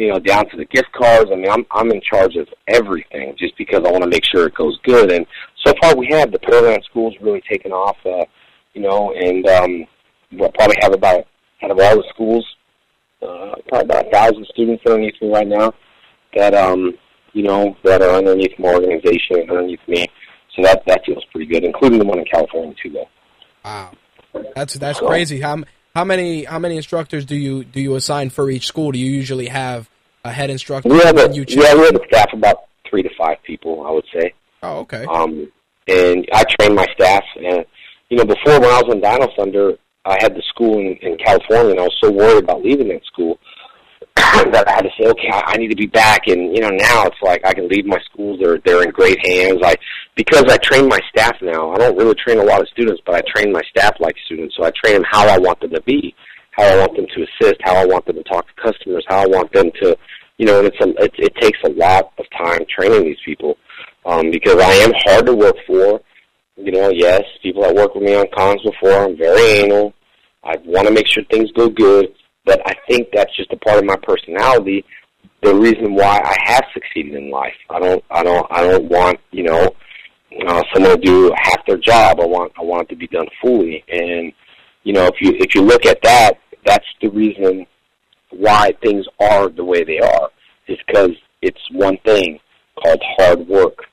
you know down to the gift cards. I mean, I'm I'm in charge of everything just because I want to make sure it goes good. And so far, we have the Pearland School's really taken off. Uh, you know, and um, we'll probably have about out of all the schools uh, probably about a thousand students underneath me right now that um you know that are underneath my organization and underneath me. So that that feels pretty good, including the one in California too, though. Wow, that's that's crazy. How how many how many instructors do you do you assign for each school? Do you usually have a head instructor? We have a you yeah we have a staff of about three to five people, I would say. Oh, okay. Um, and I train my staff, and you know before when I was in Dino Thunder, I had the school in, in California, and I was so worried about leaving that school that I had to say, okay, I, I need to be back. And you know, now it's like I can leave my schools; they're they're in great hands. I because I train my staff now. I don't really train a lot of students, but I train my staff like students. So I train them how I want them to be, how I want them to assist, how I want them to talk to customers, how I want them to, you know. And it's a it, it takes a lot of time training these people um, because I am hard to work for. You know, yes, people that work with me on cons before, I'm very anal. I want to make sure things go good, but I think that's just a part of my personality. The reason why I have succeeded in life. I don't, I don't, I don't want, you know, uh, someone to do half their job. I want, I want it to be done fully. And you know, if you if you look at that, that's the reason why things are the way they are. Is because it's one thing called hard work.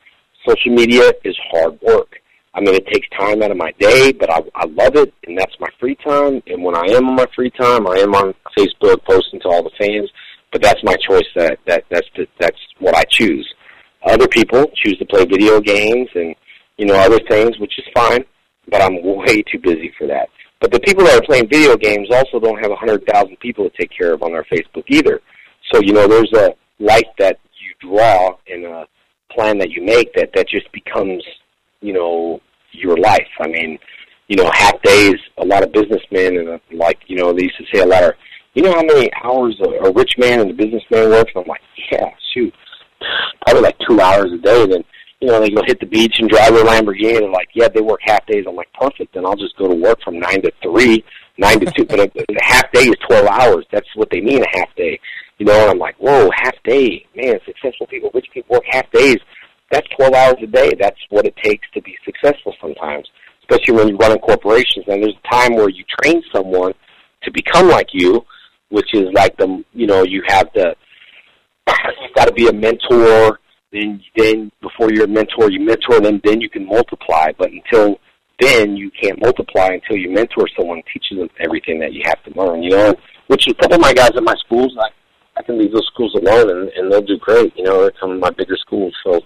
Social media is hard work. I mean, it takes time out of my day, but I, I love it, and that's my free time. And when I am on my free time, I am on Facebook posting to all the fans. But that's my choice. That that that's the, that's what I choose. Other people choose to play video games and you know other things, which is fine. But I'm way too busy for that. But the people that are playing video games also don't have a hundred thousand people to take care of on their Facebook either. So you know, there's a life that you draw and a plan that you make that that just becomes you know your life. I mean, you know, half days. A lot of businessmen and uh, like you know they used to say a lot of, you know, how many hours a, a rich man and a businessman works. And I'm like, yeah, shoot, probably like two hours a day. Then you know they go hit the beach and drive their Lamborghini. And like, yeah, they work half days. I'm like, perfect. Then I'll just go to work from nine to three, nine to two. but a, a half day is twelve hours. That's what they mean a half day. You know, and I'm like, whoa, half day, man. Successful people, rich people work half days that's 12 hours a day. That's what it takes to be successful sometimes, especially when you're running corporations. And there's a time where you train someone to become like you, which is like the, you know, you have the, you've got to be a mentor. Then, then before you're a mentor, you mentor them, then you can multiply. But until then, you can't multiply until you mentor someone, teaches them everything that you have to learn, you know, which a couple of my guys at my schools, I, I can leave those schools alone and, and they'll do great. You know, they're some of my bigger schools. So,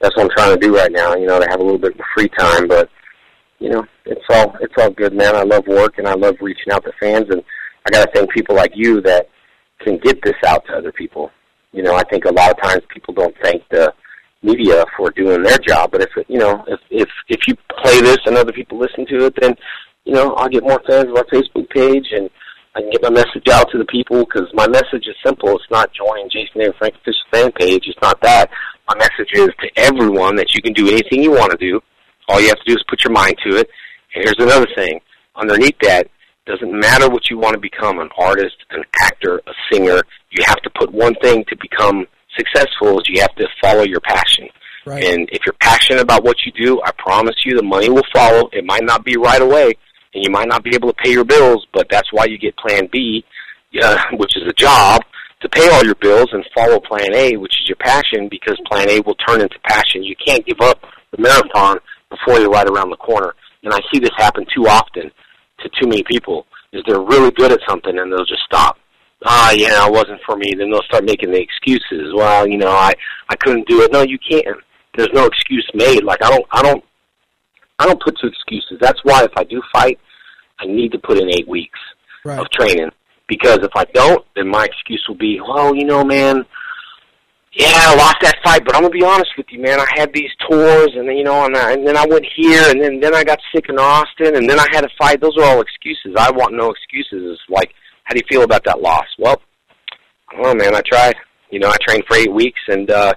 that's what I'm trying to do right now. You know, to have a little bit of free time, but you know, it's all it's all good, man. I love work and I love reaching out to fans, and I got to thank people like you that can get this out to other people. You know, I think a lot of times people don't thank the media for doing their job, but if you know, if if if you play this and other people listen to it, then you know, I'll get more fans of our Facebook page and. I can get my message out to the people because my message is simple. It's not joining Jason and Frank Official fan page. It's not that my message is to everyone that you can do anything you want to do. All you have to do is put your mind to it. And here's another thing. Underneath that, doesn't matter what you want to become, an artist, an actor, a singer, you have to put one thing to become successful is you have to follow your passion. Right. And if you're passionate about what you do, I promise you the money will follow. It might not be right away, and you might not be able to pay your bills, but that's why you get Plan B, uh, which is a job, to pay all your bills and follow Plan A, which is your passion, because Plan A will turn into passion. You can't give up the marathon before you're right around the corner. And I see this happen too often to too many people, is they're really good at something and they'll just stop ah, yeah, it wasn't for me. Then they'll start making the excuses. Well, you know, I I couldn't do it. No, you can't. There's no excuse made. Like I don't I don't I don't put two excuses. That's why if I do fight, I need to put in eight weeks right. of training. Because if I don't, then my excuse will be, well, you know, man, yeah, I lost that fight, but I'm gonna be honest with you, man. I had these tours, and then you know, and, I, and then I went here, and then then I got sick in Austin, and then I had a fight. Those are all excuses. I want no excuses. It's like how do you feel about that loss? Well, I man. I tried. You know, I trained for eight weeks, and uh,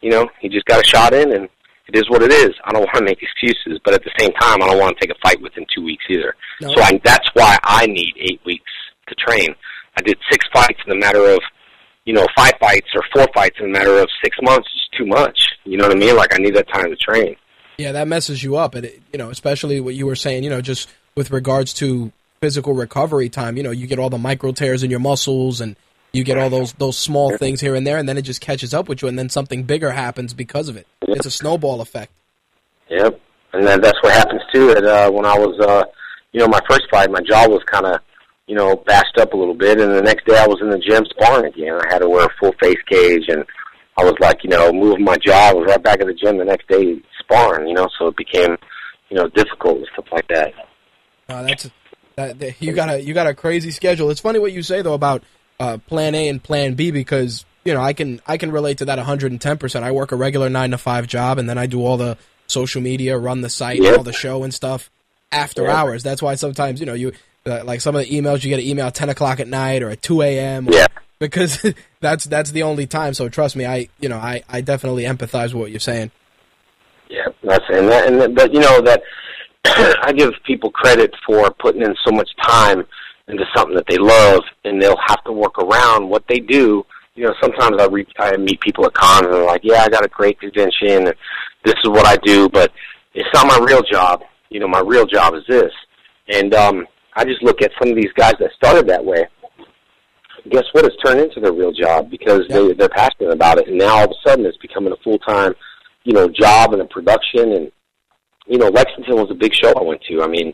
you know, he just got a shot in, and it is what it is. I don't want to make excuses, but at the same time, I don't want to take a fight within two weeks either. No. So I, that's why I need eight weeks to train. I did six fights in a matter of, you know, five fights or four fights in a matter of six months. It's too much. You know what I mean? Like I need that time to train. Yeah, that messes you up, and it, you know, especially what you were saying. You know, just with regards to physical recovery time. You know, you get all the micro tears in your muscles and you get all those those small things here and there, and then it just catches up with you, and then something bigger happens because of it. It's a snowball effect. Yep, and then that's what happens too. That uh, when I was, uh, you know, my first fight, my jaw was kind of, you know, bashed up a little bit, and the next day I was in the gym sparring again. I had to wear a full face cage, and I was like, you know, moving my jaw. I was right back at the gym the next day sparring. You know, so it became, you know, difficult and stuff like that. That's that, that, you got a you got a crazy schedule. It's funny what you say though about uh, Plan A and Plan B because you know I can I can relate to that 110. percent I work a regular nine to five job and then I do all the social media, run the site, yep. all the show and stuff after yep. hours. That's why sometimes you know you uh, like some of the emails you get an email at 10 o'clock at night or at 2 a.m. Yeah. Because that's that's the only time. So trust me, I you know I, I definitely empathize with what you're saying. Yeah, that's and that, and but you know that I give people credit for putting in so much time into something that they love, and they'll have to work around what they do. You know, sometimes I, re- I meet people at cons and they're like, "Yeah, I got a great convention, and this is what I do, but it's not my real job. You know, my real job is this." And um, I just look at some of these guys that started that way. Guess what? It's turned into their real job because yeah. they they're passionate about it, and now all of a sudden it's becoming a full time, you know, job and a production and you know, Lexington was a big show I went to. I mean,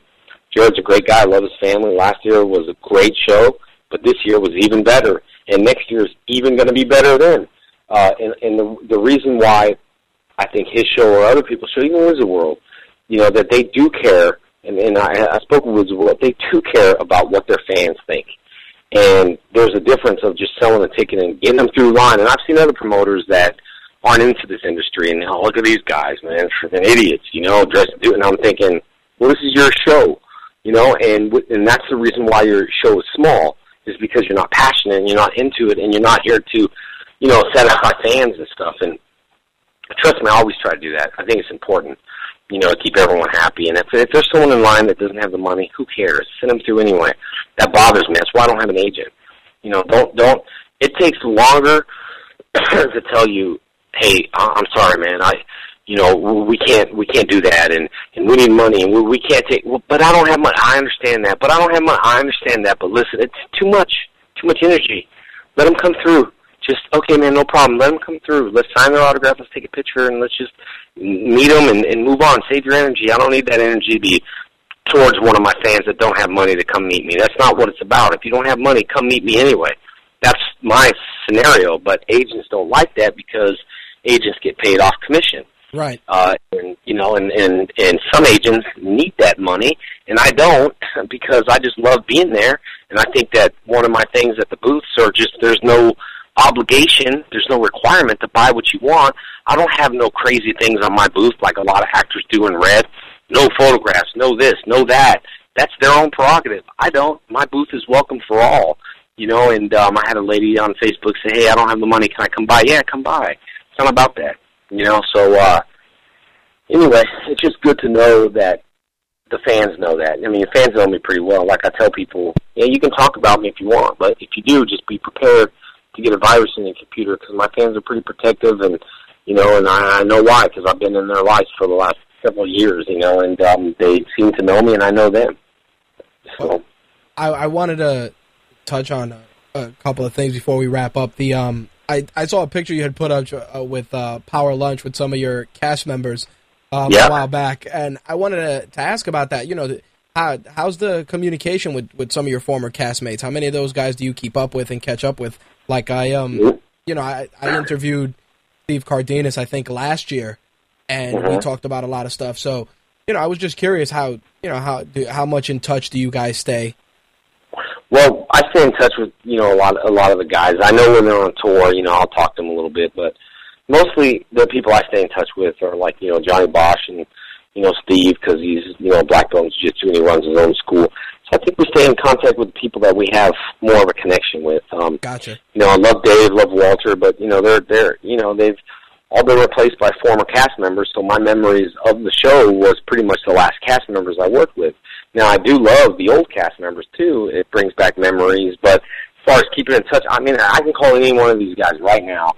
Jared's a great guy. I love his family. Last year was a great show, but this year was even better, and next year is even going to be better then. Uh, and and the the reason why I think his show or other people's show, even Wizard World, you know, that they do care, and, and I, I spoke with Wizard World, they do care about what their fans think. And there's a difference of just selling a ticket and getting them through line. And I've seen other promoters that aren't into this industry and oh, look at these guys, man, freaking idiots, you know, dressed and I'm thinking, well, this is your show, you know, and and that's the reason why your show is small is because you're not passionate and you're not into it and you're not here to, you know, satisfy fans and stuff. And trust me, I always try to do that. I think it's important, you know, to keep everyone happy. And if if there's someone in line that doesn't have the money, who cares? Send them through anyway. That bothers me. That's why I don't have an agent. You know, don't don't. It takes longer to tell you hey, I'm sorry, man, I, you know, we can't, we can't do that, and and we need money, and we, we can't take. Well, but I don't have money. I understand that, but I don't have money. I understand that, but listen, it's too much, too much energy. Let them come through. Just okay, man, no problem. Let them come through. Let's sign their autograph. Let's take a picture, and let's just meet them and, and move on. Save your energy. I don't need that energy to be towards one of my fans that don't have money to come meet me. That's not what it's about. If you don't have money, come meet me anyway. That's my scenario. But agents don't like that because agents get paid off commission. Right. Uh, and you know, and and and some agents need that money, and I don't because I just love being there. And I think that one of my things at the booths are just there's no obligation, there's no requirement to buy what you want. I don't have no crazy things on my booth like a lot of actors do in red. No photographs, no this, no that. That's their own prerogative. I don't. My booth is welcome for all. You know, and um, I had a lady on Facebook say, "Hey, I don't have the money. Can I come by?" Yeah, come by not about that. You know, so uh anyway, it's just good to know that the fans know that. I mean, the fans know me pretty well. Like I tell people, yeah, you can talk about me if you want, but if you do, just be prepared to get a virus in your computer because my fans are pretty protective and you know, and I, I know why because I've been in their lives for the last several years, you know, and um, they seem to know me and I know them. So I, I wanted to touch on a, a couple of things before we wrap up. The um, I, I saw a picture you had put up uh, with uh, Power Lunch with some of your cast members um, Yeah. a while back, and I wanted to, to ask about that. You know, how how's the communication with, with some of your former castmates? How many of those guys do you keep up with and catch up with? Like I um, you know, I, I interviewed Steve Cardenas I think last year, and we Mhm. talked about a lot of stuff. So you know, I was just curious how you know how do, how much in touch do you guys stay? Well, I stay in touch with you know a lot a lot of the guys. I know when they're on tour, you know, I'll talk to them a little bit, but mostly the people I stay in touch with are like you know Johnny Bosch and you know Steve because he's you know black belt in jiu-jitsu and he runs his own school. So I think we stay in contact with people that we have more of a connection with. Um, Gotcha. you know, I love Dave, love Walter, but you know they're they're you know they've all been replaced by former cast members. So my memories of the show was pretty much the last cast members I worked with. Now I do love the old cast members too. It brings back memories, but as far as keeping in touch, I mean, I can call any one of these guys right now,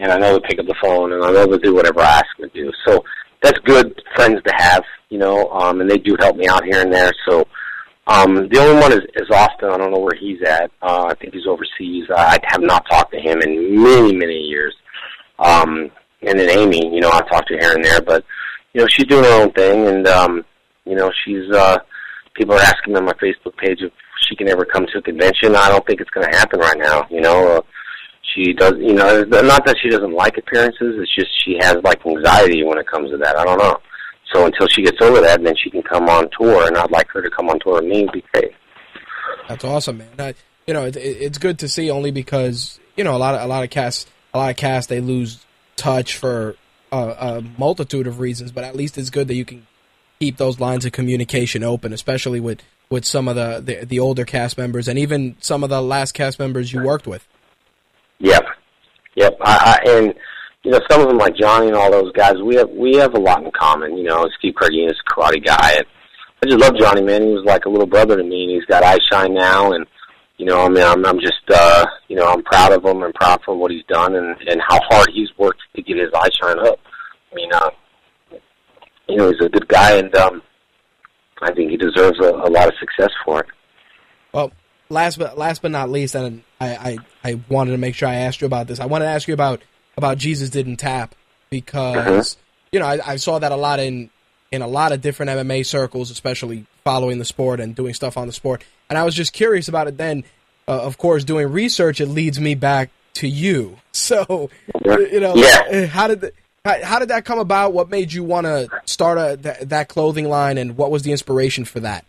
and I know they'll pick up the phone, and I know they'll do whatever I ask them to do. So that's good friends to have, you know, um, and they do help me out here and there. So um, the only one is, is Austin. I don't know where he's at. Uh, I think he's overseas. I have not talked to him in many, many years. Um, and then Amy, you know, I talked to her here and there, but you know, she's doing her own thing, and um, you know, she's. uh People are asking on my Facebook page if she can ever come to a convention. I don't think it's going to happen right now. You know, uh, she does. You know, not that she doesn't like appearances. It's just she has like anxiety when it comes to that. I don't know. So until she gets over that, then she can come on tour, and I'd like her to come on tour with me. It'd be great. That's awesome, man. I, you know, it, it's good to see only because you know a lot of a lot of casts, a lot of casts, they lose touch for a, a multitude of reasons. But at least it's good that you can keep those lines of communication open, especially with with some of the the, the older cast members and even some of the last cast members you worked with. Yep, yep. I, I and you know some of them like Johnny and all those guys. We have we have a lot in common. You know, Steve Cardenas, karate guy. And I just love Johnny, man. He was like a little brother to me, and he's got eye shine now. And you know, I mean, I'm, I'm just uh, you know, I'm proud of him and proud for what he's done and and how hard he's worked to get his eye shine up. I mean, uh, you know, he's a good guy, and um, I think he deserves a, a lot of success for it. Well, last but last but not least, and I, I, I wanted to make sure I asked you about this. I wanted to ask you about about Jesus didn't tap because you know I, I saw that a lot in in a lot of different MMA circles, especially following the sport and doing stuff on the sport. And I was just curious about it. Then, uh, of course, doing research, it leads me back to you. So, you know, Yeah. how did the, how, did that come about? What made you want to start a, that, that clothing line, and what was the inspiration for that?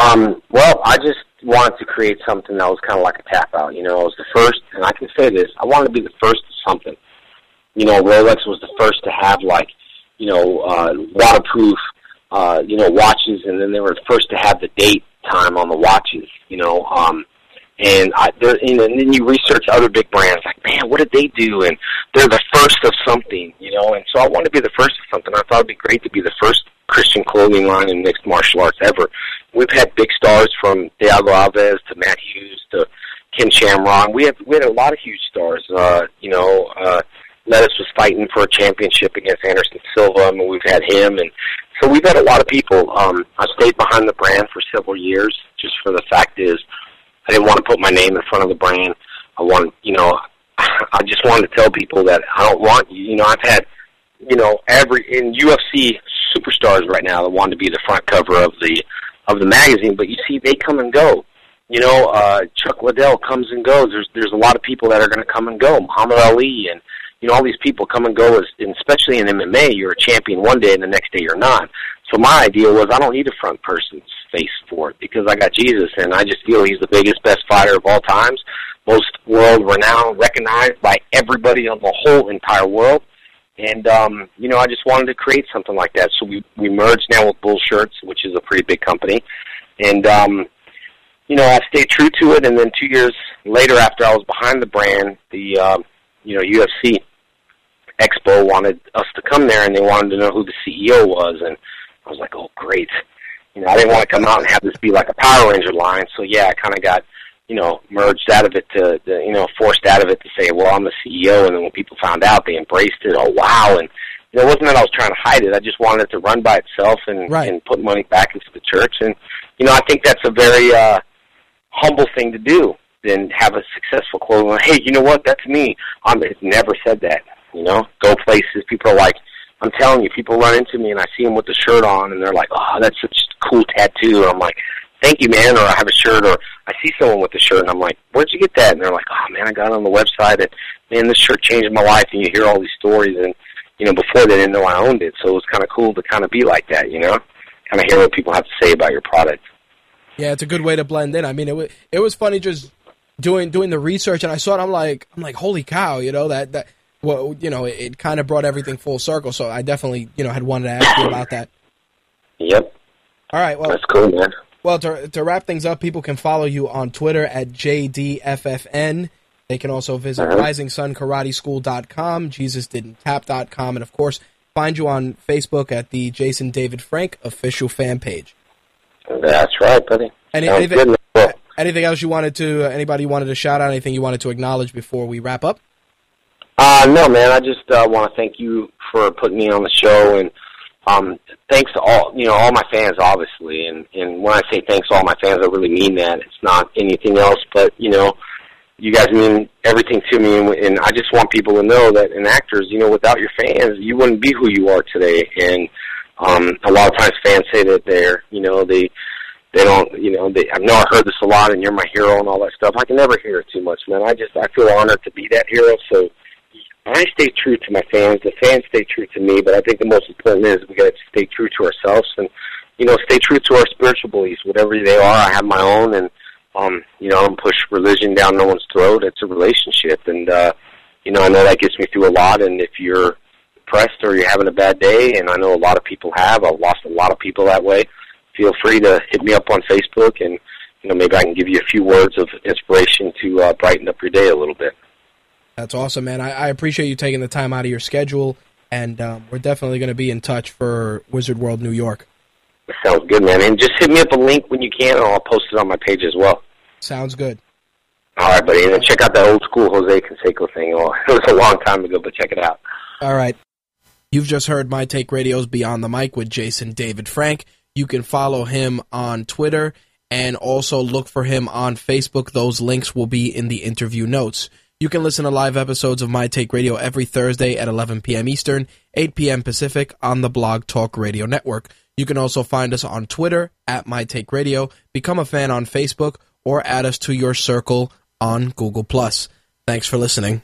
Um, well, I just wanted to create something that was kind of like a tap out. You know, I was the first, and I can say this: I wanted to be the first of something. You know, Rolex was the first to have like, you know, uh, waterproof, uh, you know, watches, and then they were the first to have the date time on the watches. You know, um, and I, there, and then you research other big brands, like, man, what did they do? And they're the first of something, you know. And so I wanted to be the first of something. I thought it'd be great to be the first Christian clothing line in mixed martial arts ever. We've had big stars from Thiago Alves to Matt Hughes to Ken Shamrock. We have we had a lot of huge stars. Uh, you know, uh, Leites was fighting for a championship against Anderson Silva. I mean, we've had him, and so we've had a lot of people. Um, I stayed behind the brand for several years, just for the fact is, I didn't want to put my name in front of the brand. I want, you know, I just wanted to tell people that I don't want, you know, I've had, you know, every in UFC superstars right now that want to be the front cover of the of the magazine, but you see, they come and go. You know, uh, Chuck Liddell comes and goes. There's there's a lot of people that are going to come and go. Muhammad Ali and you know all these people come and go. As and especially in MMA, you're a champion one day and the next day you're not. So my idea was I don't need a front person's face for it because I got Jesus and I just feel he's the biggest, best fighter of all times, most world renowned, recognized by everybody on the whole entire world. And um, you know, I just wanted to create something like that. So we we merged now with Bull Shirts, which is a pretty big company, and um, you know, I stayed true to it. And then two years later, after I was behind the brand, the um, you know UFC Expo wanted us to come there, and they wanted to know who the CEO was, and I was like, oh great. You know, I didn't want to come out and have this be like a Power Ranger line. So yeah, I kind of got you know, merged out of it to, to, you know, forced out of it to say, well, I'm the CEO. And then when people found out, they embraced it. Oh, wow. And you know, it wasn't that I was trying to hide it. I just wanted it to run by itself and, Right. and put money back into the church. And, you know, I think that's a very, uh, humble thing to do than have a successful quote. Like, hey, you know what? That's me. I'm it's never said that. You know, go places. People are like, I'm telling you, people run into me and I see them with the shirt on and they're like, oh, that's such a cool tattoo. And I'm like, thank you, man. Or I have a shirt or I see someone with the shirt and I'm like, where'd you get that? And they're like, oh, man, I got it on the website and, man, this shirt changed my life. And you hear all these stories and, you know, before they didn't know I owned it. So it was kind of cool to kind of be like that, you know, kind of hear what people have to say about your product. Yeah, it's a good way to blend in. I mean, it was it was funny just doing doing the research, and I saw it. I'm like, I'm like, holy cow! You know that that well, you know, it, it kind of brought everything full circle. So I definitely, you know, had wanted to ask you about that. Yep. All right, well, That's cool, man. well, to to wrap things up, people can follow you on Twitter at jdffn. They can also visit Uh-huh. risingsunkarateschool.com, jesusdidn'ttap.com, and of course, find you on Facebook at the Jason David Frank official fan page. That's right, buddy. Any, anything, good, anything else you wanted to? Anybody you wanted to shout out? Anything you wanted to acknowledge before we wrap up? Uh, no, man. I just uh, want to thank you for putting me on the show, and um, thanks to all you know all my fans, obviously. And and when I say thanks to all my fans, I really mean that. It's not anything else, but you know, you guys mean everything to me, and, and I just want people to know that in actors, you know, without your fans, you wouldn't be who you are today. And um, a lot of times, fans say that they're you know they they don't, you know, they, I know I heard this a lot and you're my hero and all that stuff. I can never hear it too much, man. I just, I feel honored to be that hero. So I stay true to my fans. The fans stay true to me, but I think the most important is we got to stay true to ourselves and, you know, stay true to our spiritual beliefs, whatever they are. I have my own and, um, you know, I don't push religion down no one's throat. It's a relationship. And, uh, you know, I know that gets me through a lot. And if you're depressed or you're having a bad day, and I know a lot of people have, I've lost a lot of people that way, feel free to hit me up on Facebook and, you know, maybe I can give you a few words of inspiration to uh, brighten up your day a little bit. That's awesome, man. I, I appreciate you taking the time out of your schedule, and um, we're definitely going to be in touch for Wizard World New York. Sounds good, man. And just hit me up a link when you can, and I'll post it on my page as well. Sounds good. All right, buddy. And then check out that old school Jose Canseco thing. Well, it was a long time ago, but check it out. All right. You've just heard My Take Radio's Beyond the Mic with Jason David Frank. You can follow him on Twitter and also look for him on Facebook. Those links will be in the interview notes. You can listen to live episodes of My Take Radio every Thursday at 11 p.m. Eastern, 8 p.m. Pacific on the Blog Talk Radio Network. You can also find us on Twitter at My Take Radio, become a fan on Facebook, or add us to your circle on Google+. Thanks for listening.